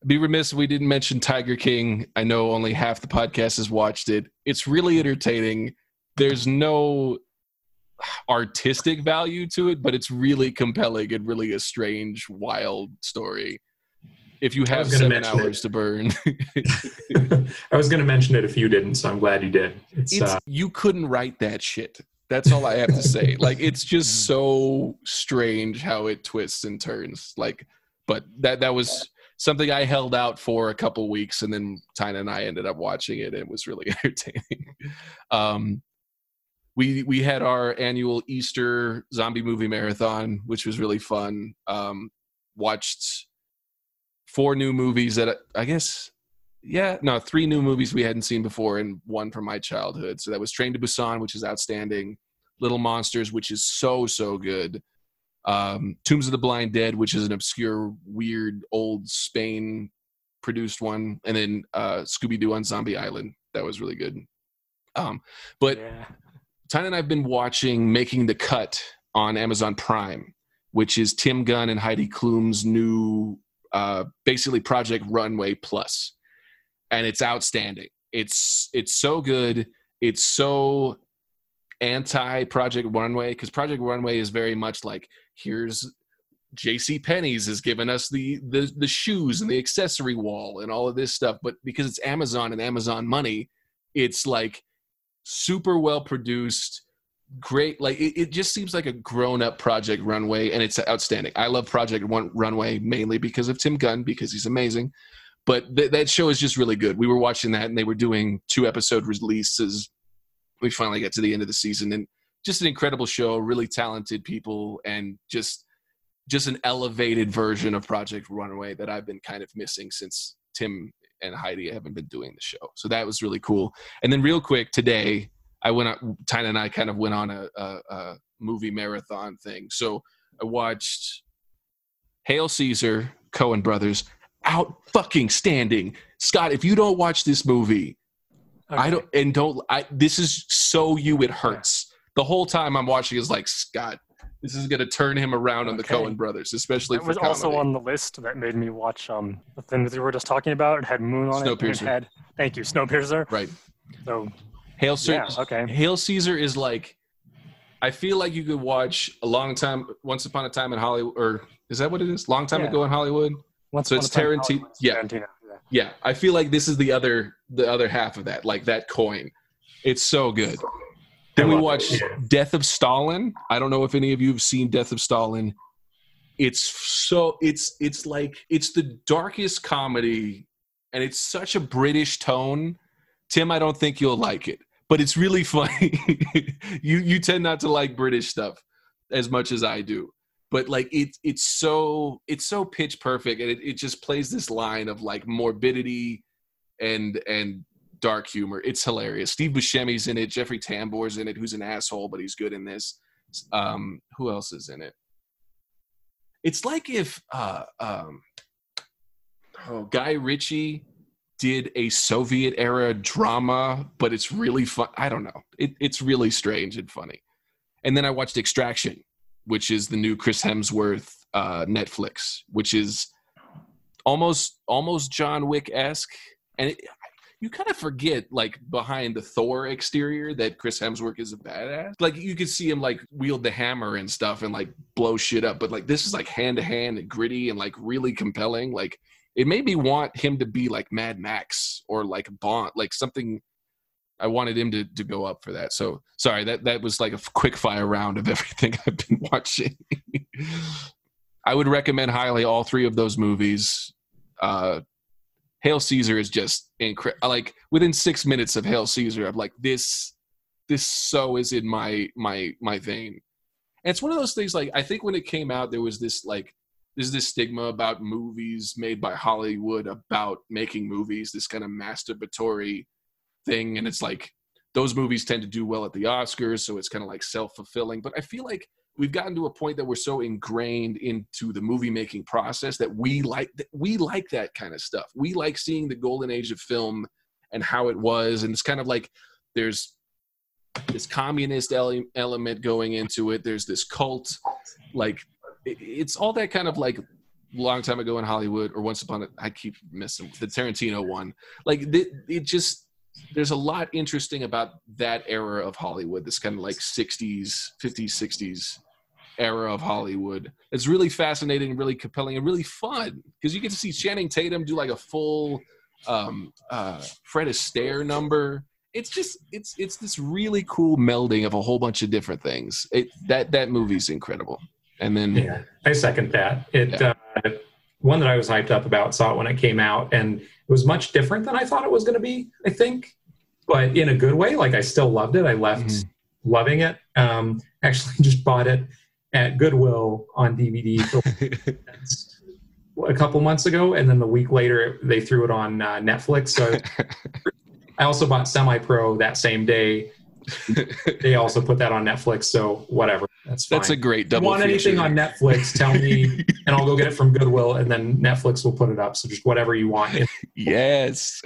Speaker 2: be remiss if we didn't mention Tiger King. I know only half the podcast has watched it. It's really entertaining. There's no artistic value to it, but it's really compelling and really a strange, wild story if you have seven hours it. to burn.
Speaker 5: I was going to mention it if you didn't, so I'm glad you did.
Speaker 2: It's, it's uh, you couldn't write that shit. That's all I have to say. like it's just so strange how it twists and turns. Like, but that that was something I held out for a couple weeks, and then Tyna and I ended up watching it. And it was really entertaining. Um, we we had our annual Easter zombie movie marathon, which was really fun. Um, watched four new movies that I guess, yeah, no, three new movies we hadn't seen before, and one from my childhood. So that was Train to Busan, which is outstanding. Little Monsters, which is so so good. Um, Tombs of the Blind Dead, which is an obscure, weird, old Spain produced one, and then uh, Scooby Doo on Zombie Island. That was really good. Um, but
Speaker 1: yeah.
Speaker 2: Tyne and I've been watching Making the Cut on Amazon Prime, which is Tim Gunn and Heidi Klum's new, uh, basically Project Runway Plus, and it's outstanding. It's it's so good. It's so anti Project Runway because Project Runway is very much like here's J.C. Penney's has given us the, the the shoes and the accessory wall and all of this stuff, but because it's Amazon and Amazon money, it's like super well produced great like it, it, just seems like a grown-up project runway and it's outstanding i love project One, runway mainly because of tim gunn because he's amazing but th- that show is just really good we were watching that and they were doing two episode releases we finally get to the end of the season and just an incredible show really talented people and just just an elevated version of project runway that i've been kind of missing since tim and Heidi haven't been doing the show. So that was really cool. And then real quick today, I went on, Tyne and I kind of went on a, a, a movie marathon thing. So I watched Hail Caesar, Coen Brothers, out fucking standing. Scott, if you don't watch this movie, okay. I don't and don't I this is so you it hurts. The whole time I'm watching is like Scott, this is going to turn him around on the Coen brothers, especially It
Speaker 1: was
Speaker 2: comedy.
Speaker 1: also on the list that made me watch um the thing that we were just talking about. It had Moon on it. and It
Speaker 2: Snowpiercer.
Speaker 1: thank you, Snowpiercer.
Speaker 2: right.
Speaker 1: So
Speaker 2: Hail Caesar.
Speaker 1: yeah, okay.
Speaker 2: Hail Caesar is like, I feel like you could watch a long time, Once Upon a Time in Hollywood, or is that what it is? Long time
Speaker 1: Yeah.
Speaker 2: ago in Hollywood.
Speaker 1: Once
Speaker 2: So
Speaker 1: Upon
Speaker 2: it's
Speaker 1: a Time
Speaker 2: Tarantino- yeah.
Speaker 1: Tarantino. Yeah.
Speaker 2: Yeah, I feel like this is the other the other half of that, like that coin. It's so good. Then we
Speaker 5: love
Speaker 2: watched
Speaker 5: yeah.
Speaker 2: Death of Stalin. I don't know if any of you have seen Death of Stalin. It's so it's it's like it's the darkest comedy, and it's such a British tone. Tim, I don't think you'll like it, but it's really funny. you you tend not to like British stuff as much as I do, but like it it's so it's so pitch perfect, and it, it just plays this line of like morbidity and and dark humor. It's hilarious. Steve Buscemi's in it. Jeffrey Tambor's in it, who's an asshole, but he's good in this. Um, who else is in it? It's like if uh, um, oh, Guy Ritchie did a Soviet era drama, but it's really fun. I don't know. It, it's really strange and funny. And then I watched Extraction, which is the new Chris Hemsworth uh, Netflix, which is almost almost John Wick esque, and it, you kind of forget like behind the Thor exterior that Chris Hemsworth is a badass. Like you could see him like wield the hammer and stuff and like blow shit up, but like this is like hand to hand and gritty and like really compelling. Like it made me want him to be like Mad Max or like Bond, like something. I wanted him to to go up for that. So sorry that that was like a quick fire round of everything I've been watching. I would recommend highly all three of those movies. Uh, Hail Caesar is just incredible. Like within six minutes of Hail Caesar, I'm like, this, this so is in my my my vein. And it's one of those things. Like I think when it came out, there was this like there's this stigma about movies made by Hollywood about making movies, this kind of masturbatory thing, and it's like those movies tend to do well at the Oscars, so it's kind of like self fulfilling. But I feel like we've gotten to a point that we're so ingrained into the movie making process that we like that we like that kind of stuff. We like seeing the golden age of film and how it was, and it's kind of like there's this communist ele- element going into it. There's this cult, like it's all that kind of like long time ago in Hollywood or once upon a I keep missing the Tarantino one. Like th- it just there's a lot interesting about that era of Hollywood. This kind of like 60s, 50s, 60s era of Hollywood. It's really fascinating, really compelling, and really fun because you get to see Channing Tatum do like a full um, uh, Fred Astaire number. It's just it's it's this really cool melding of a whole bunch of different things. It that that movie's incredible. And then
Speaker 5: Yeah, I second that. It uh, one that I was hyped up about. Saw it when it came out, and it was much different than I thought it was going to be. I think, but in a good way. Like I still loved it. I left
Speaker 2: Mhm.
Speaker 5: loving it. Um, actually, just bought it at Goodwill on DVD for a couple months ago, and then the week later they threw it on uh, Netflix. So I also bought Semi Pro that same day. they also put that on Netflix, so whatever. That's fine.
Speaker 2: That's a great
Speaker 5: If you
Speaker 2: double
Speaker 5: want anything on Netflix, tell me, and I'll go get it from Goodwill, and then Netflix will put it up. So just whatever you want.
Speaker 2: yes.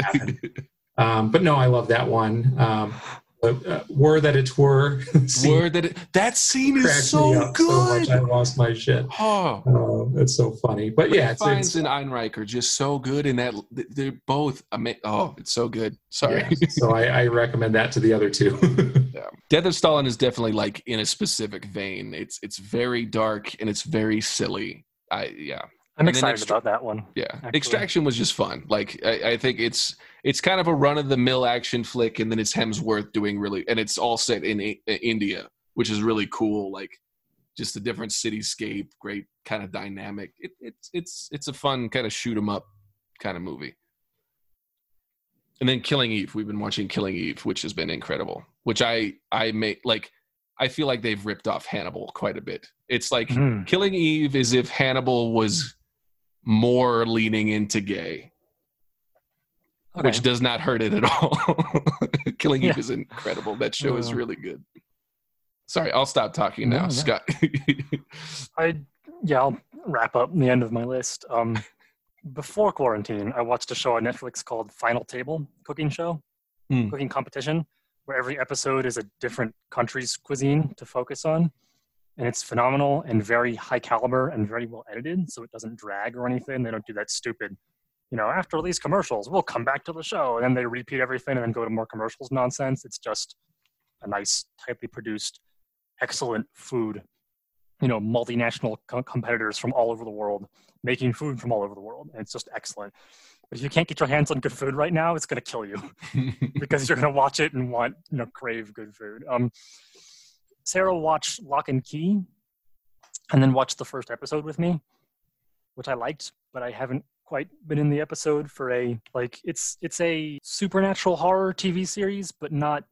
Speaker 5: Um, but no, I love that one. Um, uh, were that it were. scene
Speaker 2: Word that it, that scene is so
Speaker 5: up so much,
Speaker 2: good.
Speaker 5: I lost my shit.
Speaker 2: oh,
Speaker 5: Oh, it's so funny. But yeah, it's,
Speaker 2: Fiennes
Speaker 5: it's
Speaker 2: and Ehrenreich are just so good in that. They're both ama- Oh, it's so good. Sorry.
Speaker 5: yeah. so I, I recommend that to the other two.
Speaker 2: Yeah. Death of Stalin is definitely like in a specific vein. It's it's very dark and it's very silly. I yeah
Speaker 1: I'm
Speaker 2: And
Speaker 1: excited
Speaker 2: extra-
Speaker 1: about that one.
Speaker 2: yeah.
Speaker 1: Actually.
Speaker 2: Extraction was just fun. Like I, I think it's it's kind of a run of the mill action flick, and then it's Hemsworth doing really, and it's all set in India, which is really cool. Like just a different cityscape, great kind of dynamic. It, it's it's it's a fun kind of shoot 'em up kind of movie. And then Killing Eve, we've been watching Killing Eve, which has been incredible. Which I I make like I feel like they've ripped off Hannibal quite a bit. It's like
Speaker 1: Mhm.
Speaker 2: Killing Eve is if Hannibal was more leaning into gay,
Speaker 1: Okay.
Speaker 2: which does not hurt it at all. Killing Eve
Speaker 1: Yeah.
Speaker 2: is incredible. That show is really good. Sorry, I'll stop talking now,
Speaker 1: No, no.
Speaker 2: Scott.
Speaker 1: I yeah, I'll wrap up the end of my list. Um, before quarantine, I watched a show on Netflix called Final Table, cooking show,
Speaker 2: Hmm.
Speaker 1: cooking competition, where every episode is a different country's cuisine to focus on, and it's phenomenal and very high caliber and very well edited, so it doesn't drag or anything. They don't do that stupid, you know, after these commercials, we'll come back to the show, and then they repeat everything and then go to more commercials nonsense. It's just a nice, tightly produced, excellent food you know multinational co- competitors from all over the world making food from all over the world and it's just excellent but if you can't get your hands on good food right now it's going to kill you because you're going to watch it and want you know crave good food um sarah watched Locke and Key and then watched the first episode with me which i liked but i haven't quite been in the episode for a like it's it's a supernatural horror tv series but not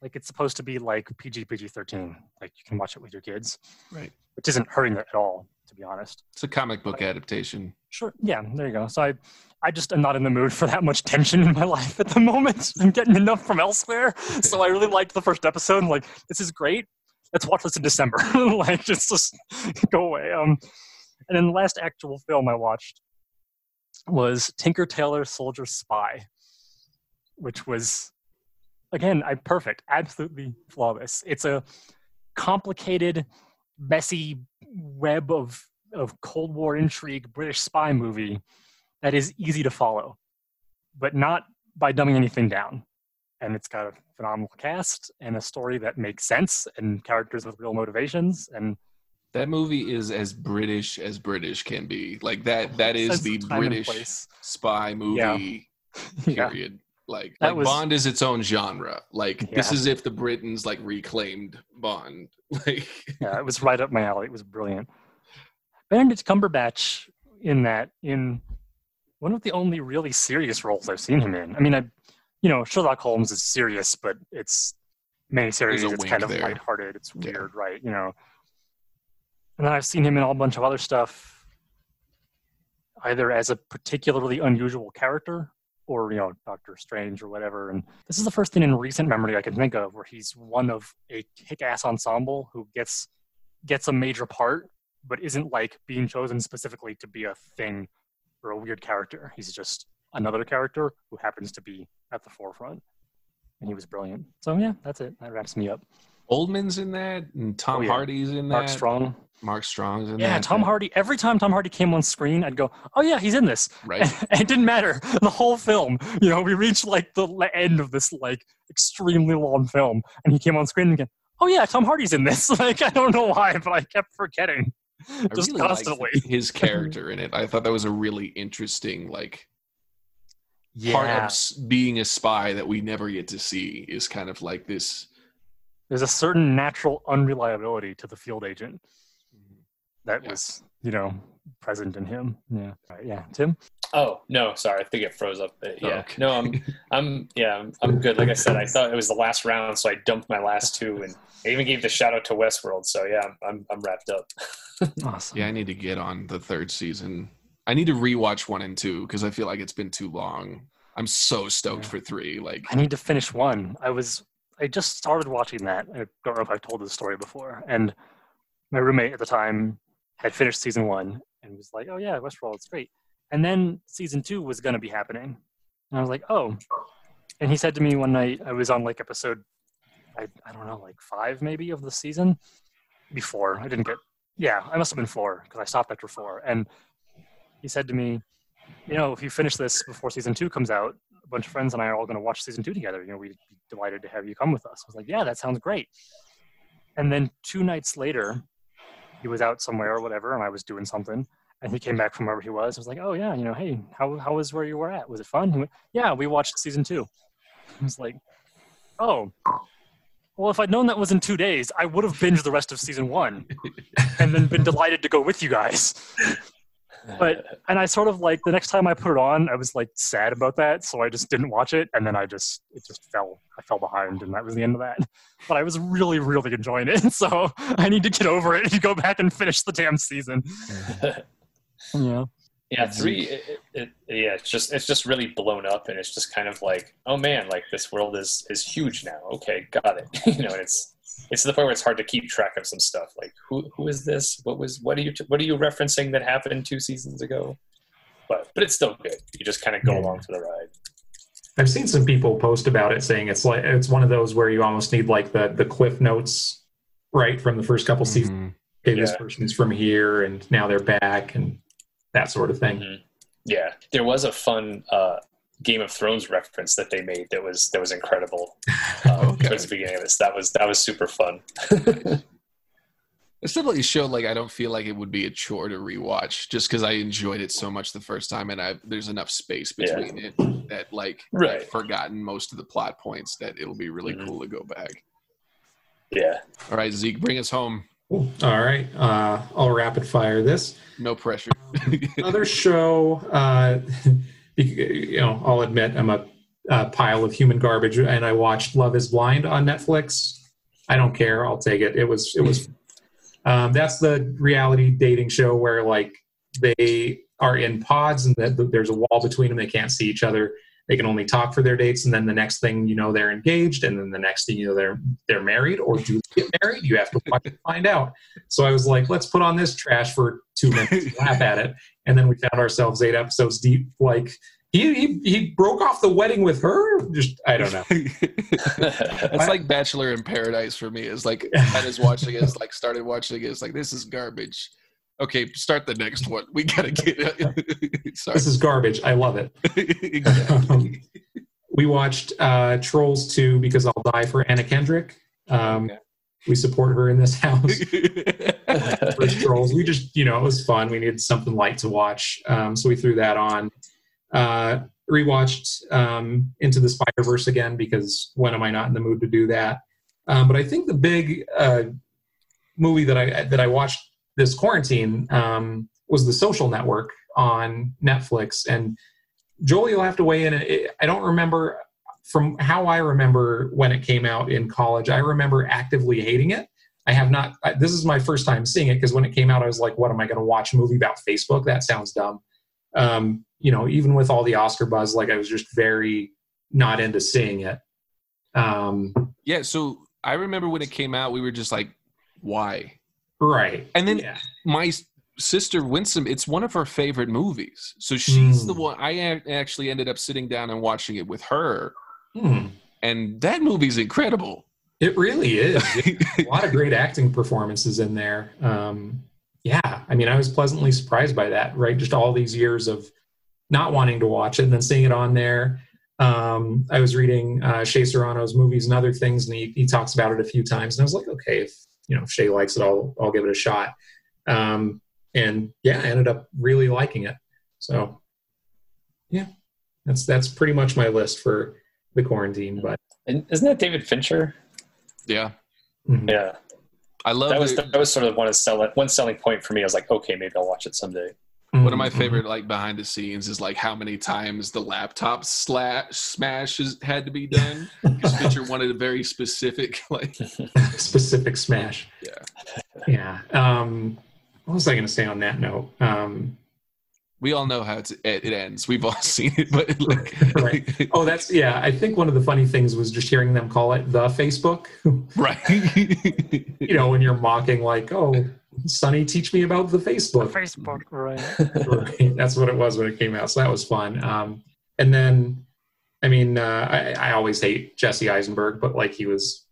Speaker 1: like it's supposed to be like PG PG thirteen. Like you can watch it with your kids,
Speaker 2: right.
Speaker 1: which isn't hurting it at all, to be honest.
Speaker 2: It's a comic book adaptation.
Speaker 1: Sure, yeah, there you go. So I, I just am not in the mood for that much tension in my life at the moment. I'm getting enough from elsewhere. So I really liked the first episode. And like, this is great. Let's watch this in December. like, just just go away. Um, and then the last actual film I watched was Tinker Tailor Soldier Spy, which was again I perfect, absolutely flawless. It's a complicated, messy web of of Cold War intrigue British spy movie that is easy to follow, but not by dumbing anything down. And it's got a phenomenal cast and a story that makes sense and characters with real motivations and
Speaker 2: That movie is as British as British can be. Like that. That is the
Speaker 1: of time and
Speaker 2: British spy movie.
Speaker 1: Yeah.
Speaker 2: Period. Like,
Speaker 1: That
Speaker 2: like
Speaker 1: was-
Speaker 2: Bond is its own genre. Like this is if the Britons like reclaimed Bond. Like
Speaker 1: yeah, it was right up my alley. It was brilliant. Benedict Cumberbatch in that in one of the only really serious roles I've seen him in. I mean, I, you know, Sherlock Holmes is serious, but it's.
Speaker 2: There's a
Speaker 1: It's kind of
Speaker 2: there.
Speaker 1: lighthearted. It's
Speaker 2: Yeah.
Speaker 1: weird, right? You know. And then I've seen him in a whole bunch of other stuff, either as a particularly unusual character or you know Doctor Strange or whatever. And this is the first thing in recent memory I can think of where he's one of a kick-ass ensemble who gets gets a major part, but isn't like being chosen specifically to be a thing or a weird character. He's just another character who happens to be at the forefront. And he was brilliant. So yeah, that's it. That wraps me up.
Speaker 2: Oldman's in that, and Tom
Speaker 1: Oh, yeah.
Speaker 2: Hardy's in that.
Speaker 1: Mark Strong.
Speaker 2: Mark Strong's in there.
Speaker 1: Yeah,
Speaker 2: that.
Speaker 1: Tom Hardy. Every time Tom Hardy came on screen, I'd go, "Oh yeah, he's in this."
Speaker 2: Right.
Speaker 1: And it didn't matter the whole film. You know, we reached like the end of this like extremely long film, and he came on screen again. Oh yeah, Tom Hardy's in this. Like I don't know why, but I kept forgetting
Speaker 2: I
Speaker 1: just
Speaker 2: really
Speaker 1: constantly.
Speaker 2: his character in it. I thought that was a really interesting like part of being a spy that we never get to see is kind of like this
Speaker 1: There's a certain natural unreliability to the field agent that
Speaker 2: Yeah.
Speaker 1: was, you know, present in him. Yeah. Right, yeah. Tim.
Speaker 4: Oh no, sorry. I think it froze up. Uh, Yeah,
Speaker 2: Okay.
Speaker 4: no, I'm, I'm, yeah, I'm, I'm good. Like I said, I thought it was the last round, so I dumped my last two, and I even gave the shout out to Westworld. So yeah, I'm, I'm, I'm wrapped up.
Speaker 1: Awesome.
Speaker 2: Yeah, I need to get on the third season. I need to rewatch one and two because I feel like it's been too long. I'm so stoked
Speaker 1: Yeah.
Speaker 2: for three. Like,
Speaker 1: I need to finish one. I was I just started watching that. I don't know if I've told this story before. And my roommate at the time had finished season one and was like, "Oh yeah, Westworld, it's great." And then season two was going to be happening, and I was like, "Oh." And he said to me one night, I was on like episode, I I don't know, like five maybe of the season before. I didn't get, yeah, I must have been four because I stopped after four. And he said to me, "You know, if you finish this before season two comes out, a bunch of friends and I are all going to watch season two together. You know, we'd be delighted to have you come with us. I was like, yeah, that sounds great. And then two nights later, he was out somewhere or whatever, and I was doing something. And he came back from wherever he was. I was like, oh, yeah, you know, hey, how, how was where you were at? Was it fun? He went, yeah, we watched season two. I was like, oh, well, if I'd known that was in two days, I would have binged the rest of season one and then been delighted to go with you guys. But and I sort of like the next time I put it on, I was like sad about that, so I just didn't watch it, and then I just it just fell. I fell behind, and that was the end of that. But I was really, really enjoying it, so I need to get over it and go back and finish the damn season. Yeah,
Speaker 4: Yeah, three. It, it, it, yeah, it's just it's just really blown up, and it's just kind of like, oh man, like this world is is huge now. Okay, got it. you know, it's it's to the point where it's hard to keep track of some stuff. Like, who who is this? What was what are you what are you referencing that happened two seasons ago? But but it's still good. You just kind of go
Speaker 5: Yeah.
Speaker 4: along for the ride.
Speaker 5: I've seen some people post about it saying it's like it's one of those where you almost need like the the cliff notes right from the first couple seasons.
Speaker 2: mhm.
Speaker 5: Okay, this
Speaker 4: Yeah.
Speaker 5: person is from here and now they're back and that sort of thing.
Speaker 4: Mhm. Yeah, there was a fun uh, Game of Thrones reference that they made that was that was incredible. Um,
Speaker 2: Okay.
Speaker 4: Towards the beginning of this, that was that was super fun.
Speaker 2: It's definitely a show like I don't feel like it would be a chore to rewatch just because I enjoyed it so much the first time and I there's enough space
Speaker 4: Yeah.
Speaker 2: between it that like
Speaker 4: Right.
Speaker 2: I've forgotten most of the plot points that it'll be really
Speaker 4: Mhm.
Speaker 2: cool to go back.
Speaker 4: yeah.
Speaker 2: All right, Zeke, bring us home.
Speaker 5: All right, uh, I'll rapid fire this.
Speaker 2: No pressure.
Speaker 5: Another show, uh, you know, I'll admit I'm a, a pile of human garbage, and I watched Love Is Blind on Netflix. I don't care. I'll take it. It was it was. Um, that's the reality dating show where like they are in pods and that there's a wall between them. They can't see each other. They can only talk for their dates, and then the next thing you know, they're engaged, and then the next thing you know, they're they're married or do they get married. You have to find out. So I was like, let's put on this trash for two minutes, laugh at it, and then we found ourselves eight episodes deep. Like he he, he broke off the wedding with her. Just I don't know.
Speaker 2: It's like Bachelor in Paradise for me. It's like I was watching it, it's like started watching it, it's like this is garbage. Okay, start the next one. We gotta get.
Speaker 5: This is garbage. I love it.
Speaker 2: exactly.
Speaker 5: We watched uh, Trolls 2 because I'll die for Anna Kendrick. Um,
Speaker 4: Okay.
Speaker 5: We support her in this house. First Trolls. We just, you know, it was fun. We needed something light to watch. Um, so we threw that on. Uh, rewatched um, Into the Spider Verse again because when am I not in the mood to do that? Um, but I think the big uh, movie that I that I watched this quarantine um, was The Social Network on Netflix. And Joel, you'll have to weigh in. I don't remember from how I remember when it came out in college. I remember actively hating it. I have not. This is my first time seeing it because when it came out, I was like, "What am I going to watch a movie about Facebook? That sounds dumb." Um, you know, even with all the Oscar buzz, like I was just very not into seeing it. Um,
Speaker 2: yeah, so I remember when it came out, we were just like, why?
Speaker 5: Right.
Speaker 2: And then
Speaker 5: yeah.
Speaker 2: my sister Winsome, it's one of her favorite movies. So she's the
Speaker 5: Mm.
Speaker 2: one I actually ended up sitting down and watching it with her.
Speaker 5: Hmm.
Speaker 2: And that movie's incredible.
Speaker 5: It really is. a lot of great acting performances in there. Um, yeah, I mean, I was pleasantly surprised by that. Right, just all these years of not wanting to watch it and then seeing it on there. Um, I was reading uh, Shea Serrano's movies and other things, and he, he talks about it a few times. And I was like, okay, if you know if Shea likes it, I'll I'll give it a shot. Um, and yeah, I ended up really liking it. So yeah, that's that's pretty much my list for the quarantine. But
Speaker 4: And isn't that David Fincher?
Speaker 2: Yeah.
Speaker 5: mhm.
Speaker 4: Yeah,
Speaker 2: I love
Speaker 4: that was
Speaker 2: it.
Speaker 4: that was sort of one of sell one selling point for me. I was like, okay, maybe I'll watch it someday.
Speaker 2: One of my
Speaker 5: Mhm.
Speaker 2: favorite like behind the scenes is like how many times the laptop slash smash has had to be done. Because Fincher wanted a very specific like
Speaker 5: specific smash.
Speaker 2: Yeah.
Speaker 5: Yeah. Um, what was I going to say on that note? Um,
Speaker 2: we all know how it ends. We've all seen it, but like,
Speaker 5: Right. oh, that's yeah. I think one of the funny things was just hearing them call it the Facebook.
Speaker 2: right.
Speaker 5: you know, when you're mocking like, "Oh, Sonny, teach me about the Facebook."
Speaker 1: Facebook, right?
Speaker 5: Right. That's what it was when it came out. So that was fun. Um, and then, I mean, uh, I, I always hate Jesse Eisenberg, but like he was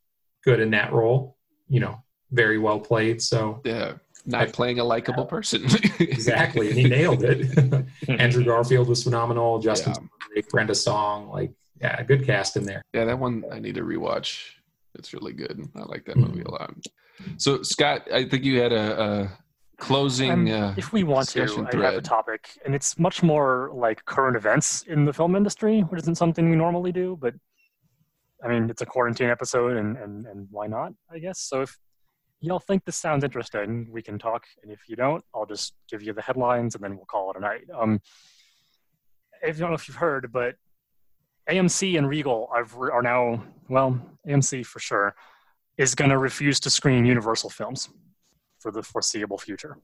Speaker 5: good in that role. You know, very well played. So
Speaker 2: yeah, not playing a likable person.
Speaker 5: exactly, and he nailed it. Andrew Garfield was phenomenal. Justin,
Speaker 2: Yeah.
Speaker 5: Brenda Song, like yeah, good cast in there.
Speaker 2: Yeah, that one I need to rewatch. It's really good. I like that movie a lot. So, Scott, I think you had a, a closing.
Speaker 1: Um,
Speaker 2: uh,
Speaker 1: if we want to,
Speaker 2: discussion
Speaker 1: I have a topic, and it's much more like current events in the film industry, which isn't something we normally do. But I mean, it's a quarantine episode, and and and why not? I guess. So if y'all think this sounds interesting, we can talk. And if you don't, I'll just give you the headlines, and then we'll call it a night. Um, I don't know if you've heard, but AMC and Regal are, are now well, AMC for sure is going to refuse to screen Universal films for the foreseeable future.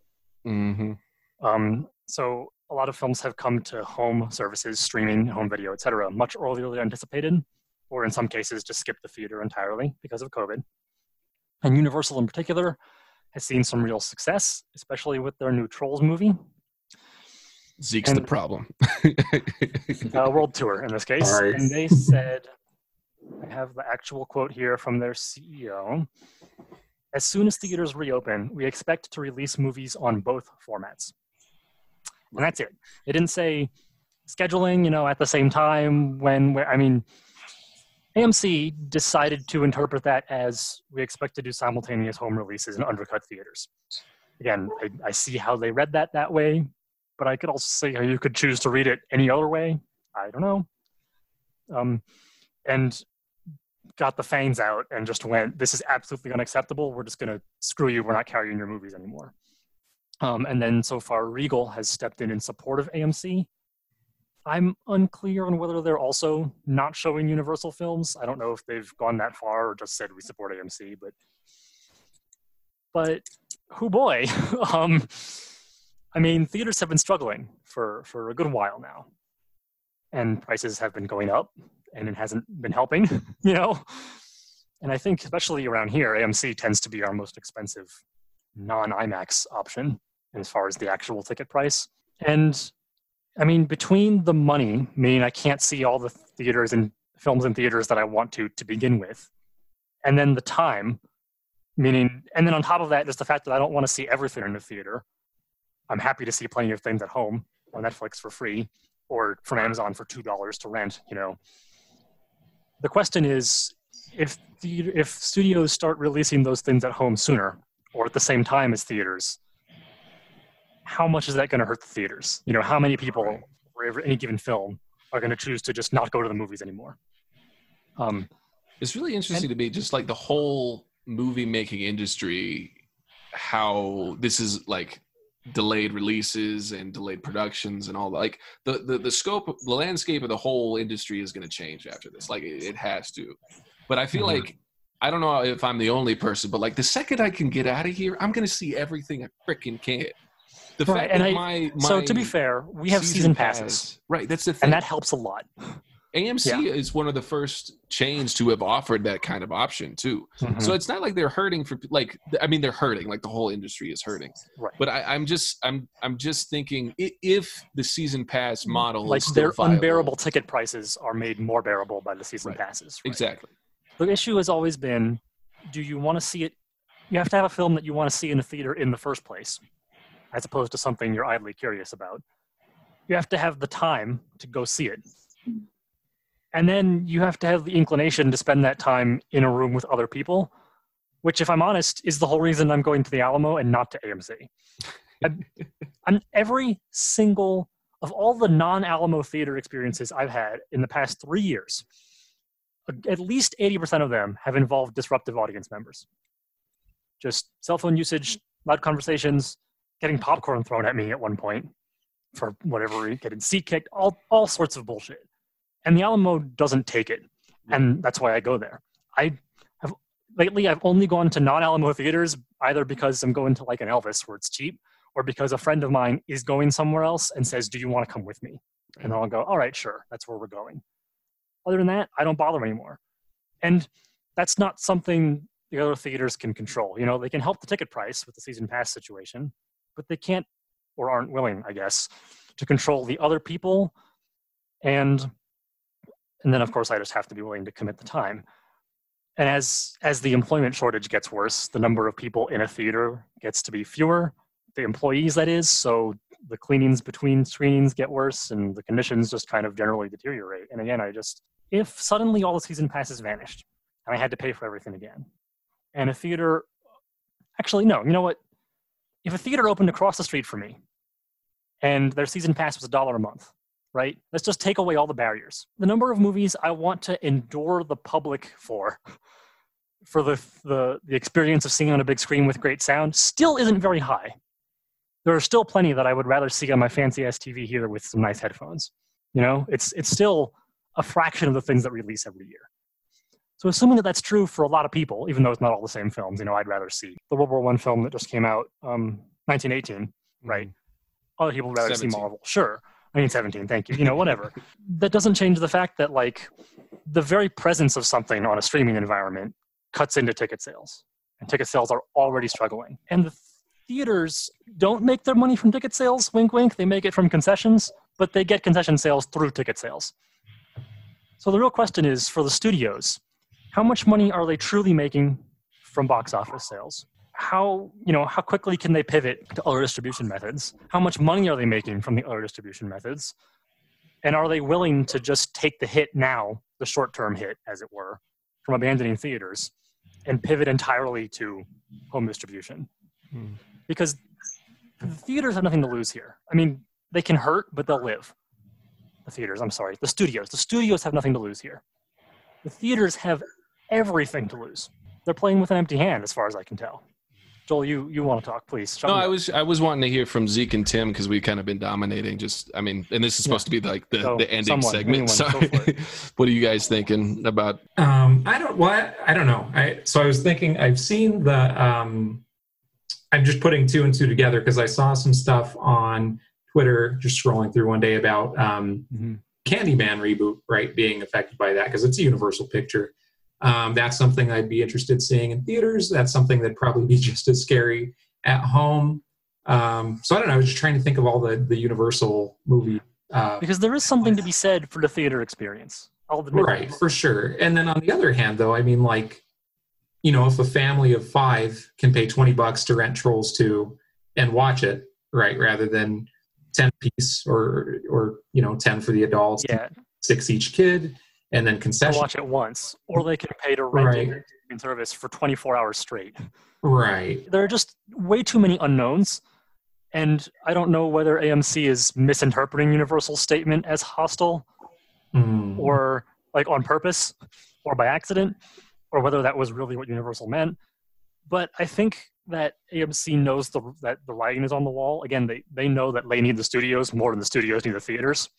Speaker 2: mhm.
Speaker 1: Um, so a lot of films have come to home services, streaming, home video, etc., much earlier than anticipated, or in some cases just skipped the theater entirely because of COVID. And Universal in particular has seen some real success, especially with their new Trolls movie,
Speaker 2: Zeke's the problem.
Speaker 1: uh, World Tour in this case.
Speaker 5: Sorry.
Speaker 1: And they said, I have the actual quote here from their CEO. As soon as theaters reopen, we expect to release movies on both formats. And that's it. They didn't say scheduling, you know, at the same time when, where, I mean, AMC decided to interpret that as we expect to do simultaneous home releases and undercut theaters. Again, I, I see how they read that that way, but I could also see how you could choose to read it any other way. I don't know. Um, and got the fangs out and just went, this is absolutely unacceptable. We're just going to screw you. We're not carrying your movies anymore. Um, and then so far, Regal has stepped in in support of AMC. I'm unclear on whether they're also not showing Universal films. I don't know if they've gone that far or just said we support AMC, but but who boy, um, I mean, theaters have been struggling for for a good while now, and prices have been going up, and it hasn't been helping, you know. And I think, especially around here, AMC tends to be our most expensive non IMAX option as far as the actual ticket price. And I mean, between the money, meaning I can't see all the theaters and films in theaters that I want to to begin with, and then the time, meaning, and then on top of that, just the fact that I don't want to see everything in the theater. I'm happy to see plenty of things at home on Netflix for free or from Amazon for two dollars to rent. You know, the question is if the, if studios start releasing those things at home sooner or at the same time as theaters, how much is that going to hurt the theaters? You know, how many people for any given film are going to choose to just not go to the movies anymore? Um,
Speaker 2: It's really interesting to me, just like the whole movie making industry, how this is like delayed releases and delayed productions and all that. Like the the, the scope, the landscape of the whole industry is going to change after this. Like it, it has to. But I feel
Speaker 5: Mhm.
Speaker 2: like I don't know if I'm the only person, but like the second I can get out of here, I'm going to see everything I freaking can. The
Speaker 1: Right,
Speaker 2: fact
Speaker 1: and
Speaker 2: that
Speaker 1: I-
Speaker 2: my, my
Speaker 1: so to be fair, we have season, passes,
Speaker 2: pass- right? That's the thing.
Speaker 1: and that helps a lot.
Speaker 2: AMC is one of the first chains to have offered that kind of option too.
Speaker 1: Mm-hmm.
Speaker 2: So it's not like they're hurting for like I mean they're hurting like the whole industry is hurting.
Speaker 1: Right.
Speaker 2: But I, I'm just I'm I'm just thinking if the season pass model
Speaker 1: like their
Speaker 2: viable-
Speaker 1: unbearable ticket prices are made more bearable by the season
Speaker 2: Right.
Speaker 1: passes. right?
Speaker 2: Exactly.
Speaker 1: The issue has always been do you want to see it? You have to have a film that you want to see in a theater in the first place, as opposed to something you're idly curious about. You have to have the time to go see it. And then you have to have the inclination to spend that time in a room with other people, which, if I'm honest, is the whole reason I'm going to the Alamo and not to AMC. And- every single of all the non Alamo theater experiences I've had in the past three years, at least 80% of them have involved disruptive audience members. Just cell phone usage, loud conversations, getting popcorn thrown at me at one point. for whatever reason, getting seat kicked, all all sorts of bullshit. And the Alamo doesn't take it, and that's why I go there. I have lately I've only gone to non-Alamo theaters either because I'm going to like an Elvis where it's cheap, or because a friend of mine is going somewhere else and says, "Do you want to come with me?" And I'll go, "All right, sure, that's where we're going." Other than that, I don't bother anymore, and that's not something the other theaters can control. You know, they can help the ticket price with the season pass situation, but they can't or aren't willing, I guess, to control the other people and and then of course I just have to be willing to commit the time. And as as the employment shortage gets worse, the number of people in a theater gets to be fewer, the employees that is, so the cleanings between screenings get worse and the conditions just kind of generally deteriorate. And again, I just if suddenly all the season passes vanished and I had to pay for everything again, and a theater actually no you know what if a theater opened across the street from me and their season pass was a dollar a month right let's just take away all the barriers the number of movies i want to endure the public for for the, the the experience of seeing on a big screen with great sound still isn't very high there are still plenty that i would rather see on my fancy ass tv here with some nice headphones you know it's it's still a fraction of the things that release every year so assuming that that's true for a lot of people, even though it's not all the same films, you know, I'd rather see the World War One film that just came out, um, 1918, right? Other people would rather
Speaker 2: 17.
Speaker 1: see Marvel, sure. 1917, thank you. You know, whatever. that doesn't change the fact that like the very presence of something on a streaming environment cuts into ticket sales, and ticket sales are already struggling. And the theaters don't make their money from ticket sales. Wink, wink. They make it from concessions, but they get concession sales through ticket sales. So the real question is for the studios how much money are they truly making from box office sales how you know how quickly can they pivot to other distribution methods? How much money are they making from the other distribution methods? And are they willing to just take the hit now the short term hit as it were from abandoning theaters and pivot entirely to home distribution?
Speaker 2: Hmm.
Speaker 1: because the theaters have nothing to lose here. I mean they can hurt but they'll live. The theaters i'm sorry the studios. The studios have nothing to lose here. The theaters have everything to lose. They're playing with an empty hand, as far as I can tell. Joel, you you want to talk, please? Shut
Speaker 2: No, I was I was wanting to hear from Zeke and Tim because we've kind of been dominating. Just I mean, and this is supposed to be like the,
Speaker 1: So,
Speaker 2: the ending
Speaker 1: someone,
Speaker 2: segment.
Speaker 1: anyone,
Speaker 2: Sorry. what are you guys thinking about?
Speaker 5: Um, I don't. What I don't know. I so I was thinking. I've seen the. Um, I'm just putting two and two together because I saw some stuff on Twitter, just scrolling through one day about um,
Speaker 1: Mhm.
Speaker 5: Candyman reboot, right, being affected by that because it's a Universal picture. Um, that's something I'd be interested in seeing in theaters. That's something that'd probably be just as scary at home. Um, so I don't know. I was just trying to think of all the the Universal movie. Uh,
Speaker 1: because there is something to be said for the theater experience. I'll admit
Speaker 5: right for sure and then on the other hand though i mean like you know if a family of five can pay 20 bucks to rent trolls 2 and watch it right rather than 10 piece or or you know 10 for the adults
Speaker 1: Yeah,
Speaker 5: six each kid and then concession
Speaker 1: watch it once, or they can pay to rent
Speaker 5: Right.
Speaker 1: it in service for 24 hours straight.
Speaker 5: right
Speaker 1: There are just way too many unknowns, and I don't know whether AMC is misinterpreting Universal's statement as hostile
Speaker 5: Mm.
Speaker 1: or like on purpose or by accident or whether that was really what universal meant but i think that amc knows the, that the writing is on the wall again they, they know that they need the studios more than the studios need the theaters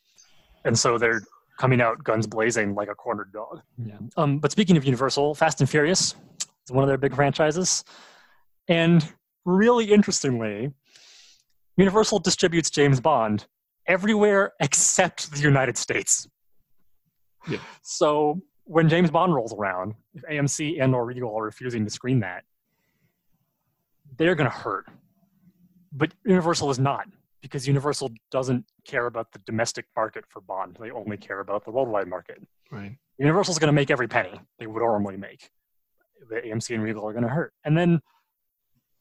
Speaker 1: and so they're coming out guns blazing like a cornered dog yeah. um, but speaking of universal fast and furious is one of their big franchises and really interestingly universal distributes james bond everywhere except the united states
Speaker 2: Yeah.
Speaker 1: so when James Bond rolls around, if AMC and or Regal are refusing to screen that, they're going to hurt. But Universal is not because Universal doesn't care about the domestic market for Bond. They only care about the worldwide market.
Speaker 2: Right.
Speaker 1: Universal's going to make every penny they would normally make. The AMC and Regal are going to hurt. And then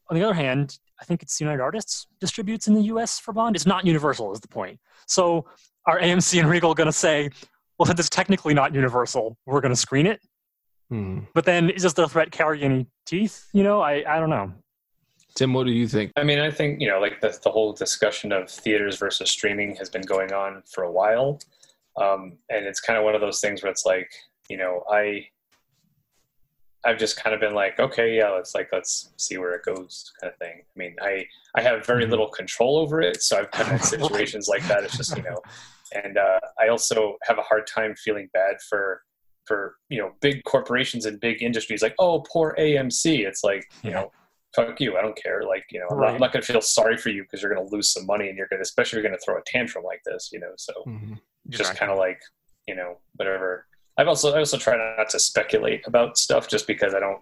Speaker 1: on the other hand, I think it's United Artists distributes in the US for Bond. It's not Universal, is the point. So are AMC and Regal going to say, well, since it's technically not Universal, we're going to screen it?
Speaker 2: Hmm.
Speaker 1: But then is does the threat carry any teeth? You know, I, I don't know.
Speaker 2: Tim, what do you think?
Speaker 4: I mean, I think you know, like the the whole discussion of theaters versus streaming has been going on for a while, um, and it's kind of one of those things where it's like, you know, I I've just kind of been like, okay, yeah, let's like let's see where it goes, kind of thing. I mean, I I have very
Speaker 1: Mhm.
Speaker 4: little control over it, so I've kind of had situations like that. It's just you know, and uh, I also have a hard time feeling bad for for you know big corporations and big industries like oh poor AMC. It's like you know. Fuck you! I don't care. Like you know, I'm, not,
Speaker 1: Right.
Speaker 4: I'm not gonna feel sorry for you because you're gonna lose some money, and you're gonna, especially you're gonna throw a tantrum like this. You know, so
Speaker 2: Mhm.
Speaker 4: just kind of like you know whatever i've also i also try not to speculate about stuff just because i don't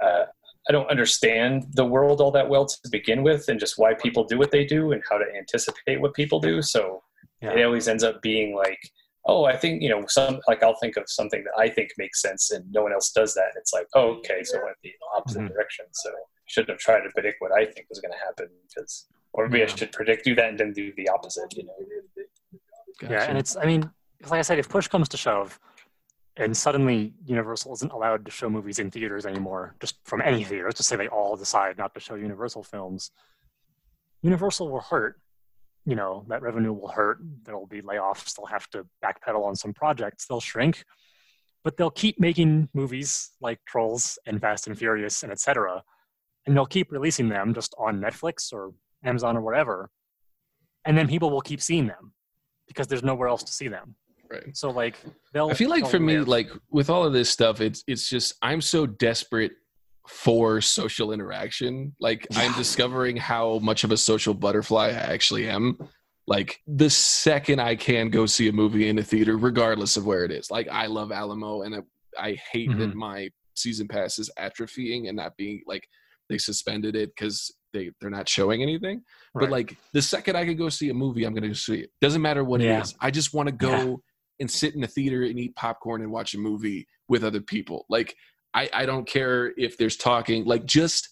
Speaker 4: uh, i don't understand the world all that well to begin with and just why people do what they do and how to anticipate what people do so
Speaker 1: Yeah.
Speaker 4: it always ends up being like oh i think you know some like i'll think of something that i think makes sense and no one else does that it's like oh okay so it went the opposite
Speaker 1: Mhm.
Speaker 4: direction so shouldn't have tried to predict what i think was going to happen because or maybe i should predict do that and then do the opposite you know
Speaker 1: Yeah, and it's I mean, like I said, if push comes to shove, and suddenly Universal isn't allowed to show movies in theaters anymore, just from any theater, let's just say they all decide not to show Universal films, Universal will hurt. You know, that revenue will hurt. There will be layoffs. They'll have to backpedal on some projects. They'll shrink, but they'll keep making movies like Trolls and Fast and Furious and etc. And they'll keep releasing them just on Netflix or Amazon or whatever. And then people will keep seeing them because there's nowhere else to see them.
Speaker 2: right.
Speaker 1: So like they'll.
Speaker 2: I feel like for me,
Speaker 1: live.
Speaker 2: like with all of this stuff, it's it's just I'm so desperate for social interaction. Like I'm discovering how much of a social butterfly I actually am. Like the second I can go see a movie in a theater, regardless of where it is. Like I love Alamo, and I, I hate that
Speaker 1: Mhm.
Speaker 2: my season pass is atrophying and not being like they suspended it because they they're not showing anything. But like the second I can go see a movie, I'm gonna go see it. Doesn't matter what
Speaker 1: Yeah.
Speaker 2: it is. I just want to go
Speaker 1: Yeah.
Speaker 2: and sit in a theater and eat popcorn and watch a movie with other people. Like I, I don't care if there's talking, like just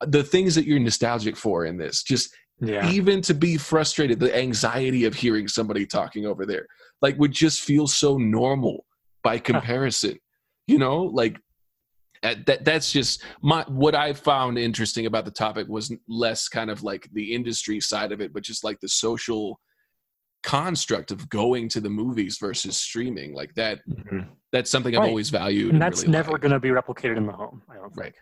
Speaker 2: the things that you're nostalgic for in this. Just
Speaker 1: yeah,
Speaker 2: even to be frustrated, the anxiety of hearing somebody talking over there, like would just feel so normal by comparison. you know, like that that's just my what I found interesting about the topic was less kind of like the industry side of it, but just like the social construct of going to the movies versus streaming. Like that
Speaker 1: Mhm.
Speaker 2: that's something I've
Speaker 1: Right.
Speaker 2: always valued.
Speaker 1: and that's
Speaker 2: really
Speaker 1: never
Speaker 2: liked.
Speaker 1: going to be replicated in the home. I don't
Speaker 2: Right.
Speaker 1: think.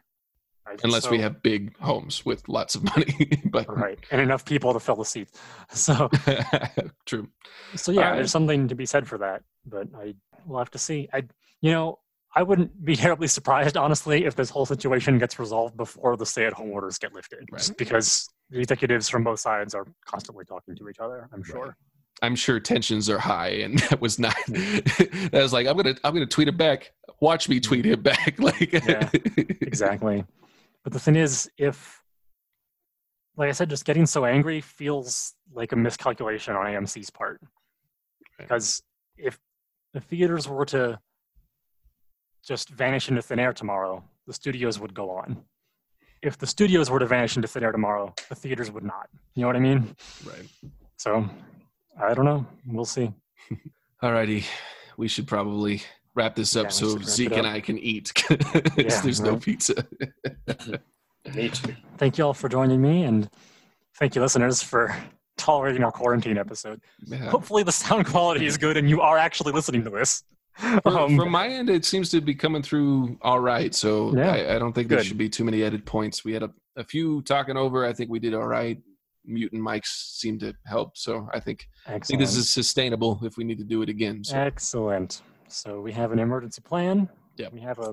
Speaker 1: Right,
Speaker 2: unless we have big homes with lots of money. but
Speaker 1: right and enough people to fill the seats. So
Speaker 2: true.
Speaker 1: so yeah,
Speaker 2: Alright.
Speaker 1: there's something to be said for that. But I will have to see. I you know. I wouldn't be terribly surprised, honestly, if this whole situation gets resolved before the stay-at-home orders get lifted, just because the executives from both sides are constantly talking to each other. I'm sure.
Speaker 2: I'm sure tensions are high, and that was not. that was like I'm gonna I'm gonna tweet it back. Watch me tweet it back. Like
Speaker 1: Yeah. exactly. But the thing is, if, like I said, just getting so angry feels like a miscalculation on AMC's part. Because if the theaters were to just vanish into thin air tomorrow, the studios would go on. If the studios were to vanish into thin air tomorrow, the theaters would not. You know what I mean?
Speaker 2: right.
Speaker 1: So, I don't know. We'll see.
Speaker 2: Alrighty, we should probably wrap this up
Speaker 1: Yeah,
Speaker 2: so Zeke and. I can eat.
Speaker 1: Yeah,
Speaker 2: There's no pizza.
Speaker 4: me too
Speaker 1: Thank you all for joining me, and thank you, listeners, for tolerating our quarantine episode.
Speaker 2: Yeah.
Speaker 1: hopefully the sound quality is good and you are actually listening to this.
Speaker 2: From,
Speaker 1: Um,
Speaker 2: from my end, it seems to be coming through all right. So
Speaker 1: Yeah.
Speaker 2: I, I don't think there
Speaker 1: Good.
Speaker 2: should be too many edit points. We had a, a few talking over. I think we did all right. Mutant mics seem to help. So I think I think this is sustainable if we need to do it again. So
Speaker 1: excellent. So we have an emergency plan.
Speaker 2: Yeah.
Speaker 1: We have a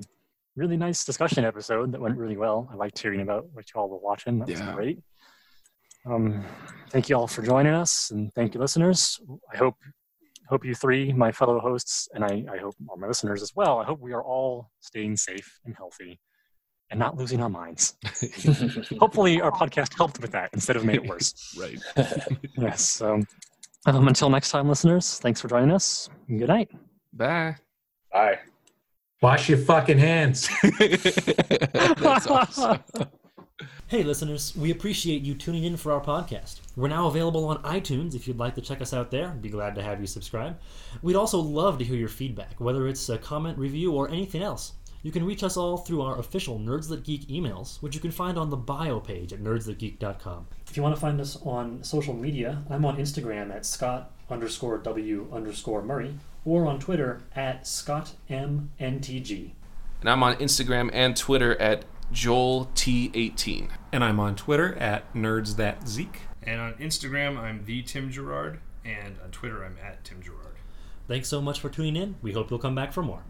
Speaker 1: really nice discussion episode that went really well. I liked hearing about what you all were watching. That was
Speaker 2: Yeah.
Speaker 1: great. Um, thank you all for joining us, and thank you, listeners. I hope hope you three, my fellow hosts, and I, I hope all my listeners as well. I hope we are all staying safe and healthy, and not losing our minds. Hopefully, our podcast helped with that instead of made it worse.
Speaker 2: right.
Speaker 1: Yes. So, um, until next time, listeners, thanks for joining us. and Good night.
Speaker 2: Bye.
Speaker 4: bye
Speaker 5: Wash your fucking hands.
Speaker 2: That's awesome.
Speaker 6: Hey, listeners, we appreciate you tuning in for our podcast. We're now available on iTunes if you'd like to check us out there. Be glad to have you subscribe. We'd also love to hear your feedback, whether it's a comment, review, or anything else. You can reach us all through our official Nerds That Geek emails, which you can find on the bio page at nerdsthatgeek.com. If you want to find us on social media, I'm on Instagram at Scott underscore W underscore Murray, or on Twitter at Scott M N T G.
Speaker 2: And I'm on Instagram and Twitter at JoelT18.
Speaker 5: And I'm on Twitter at Nerds That Zeke.
Speaker 7: And on Instagram, I'm the Tim Gerard, and on Twitter, I'm at Tim Gerard.
Speaker 6: Thanks so much for tuning in. We hope you'll come back for more.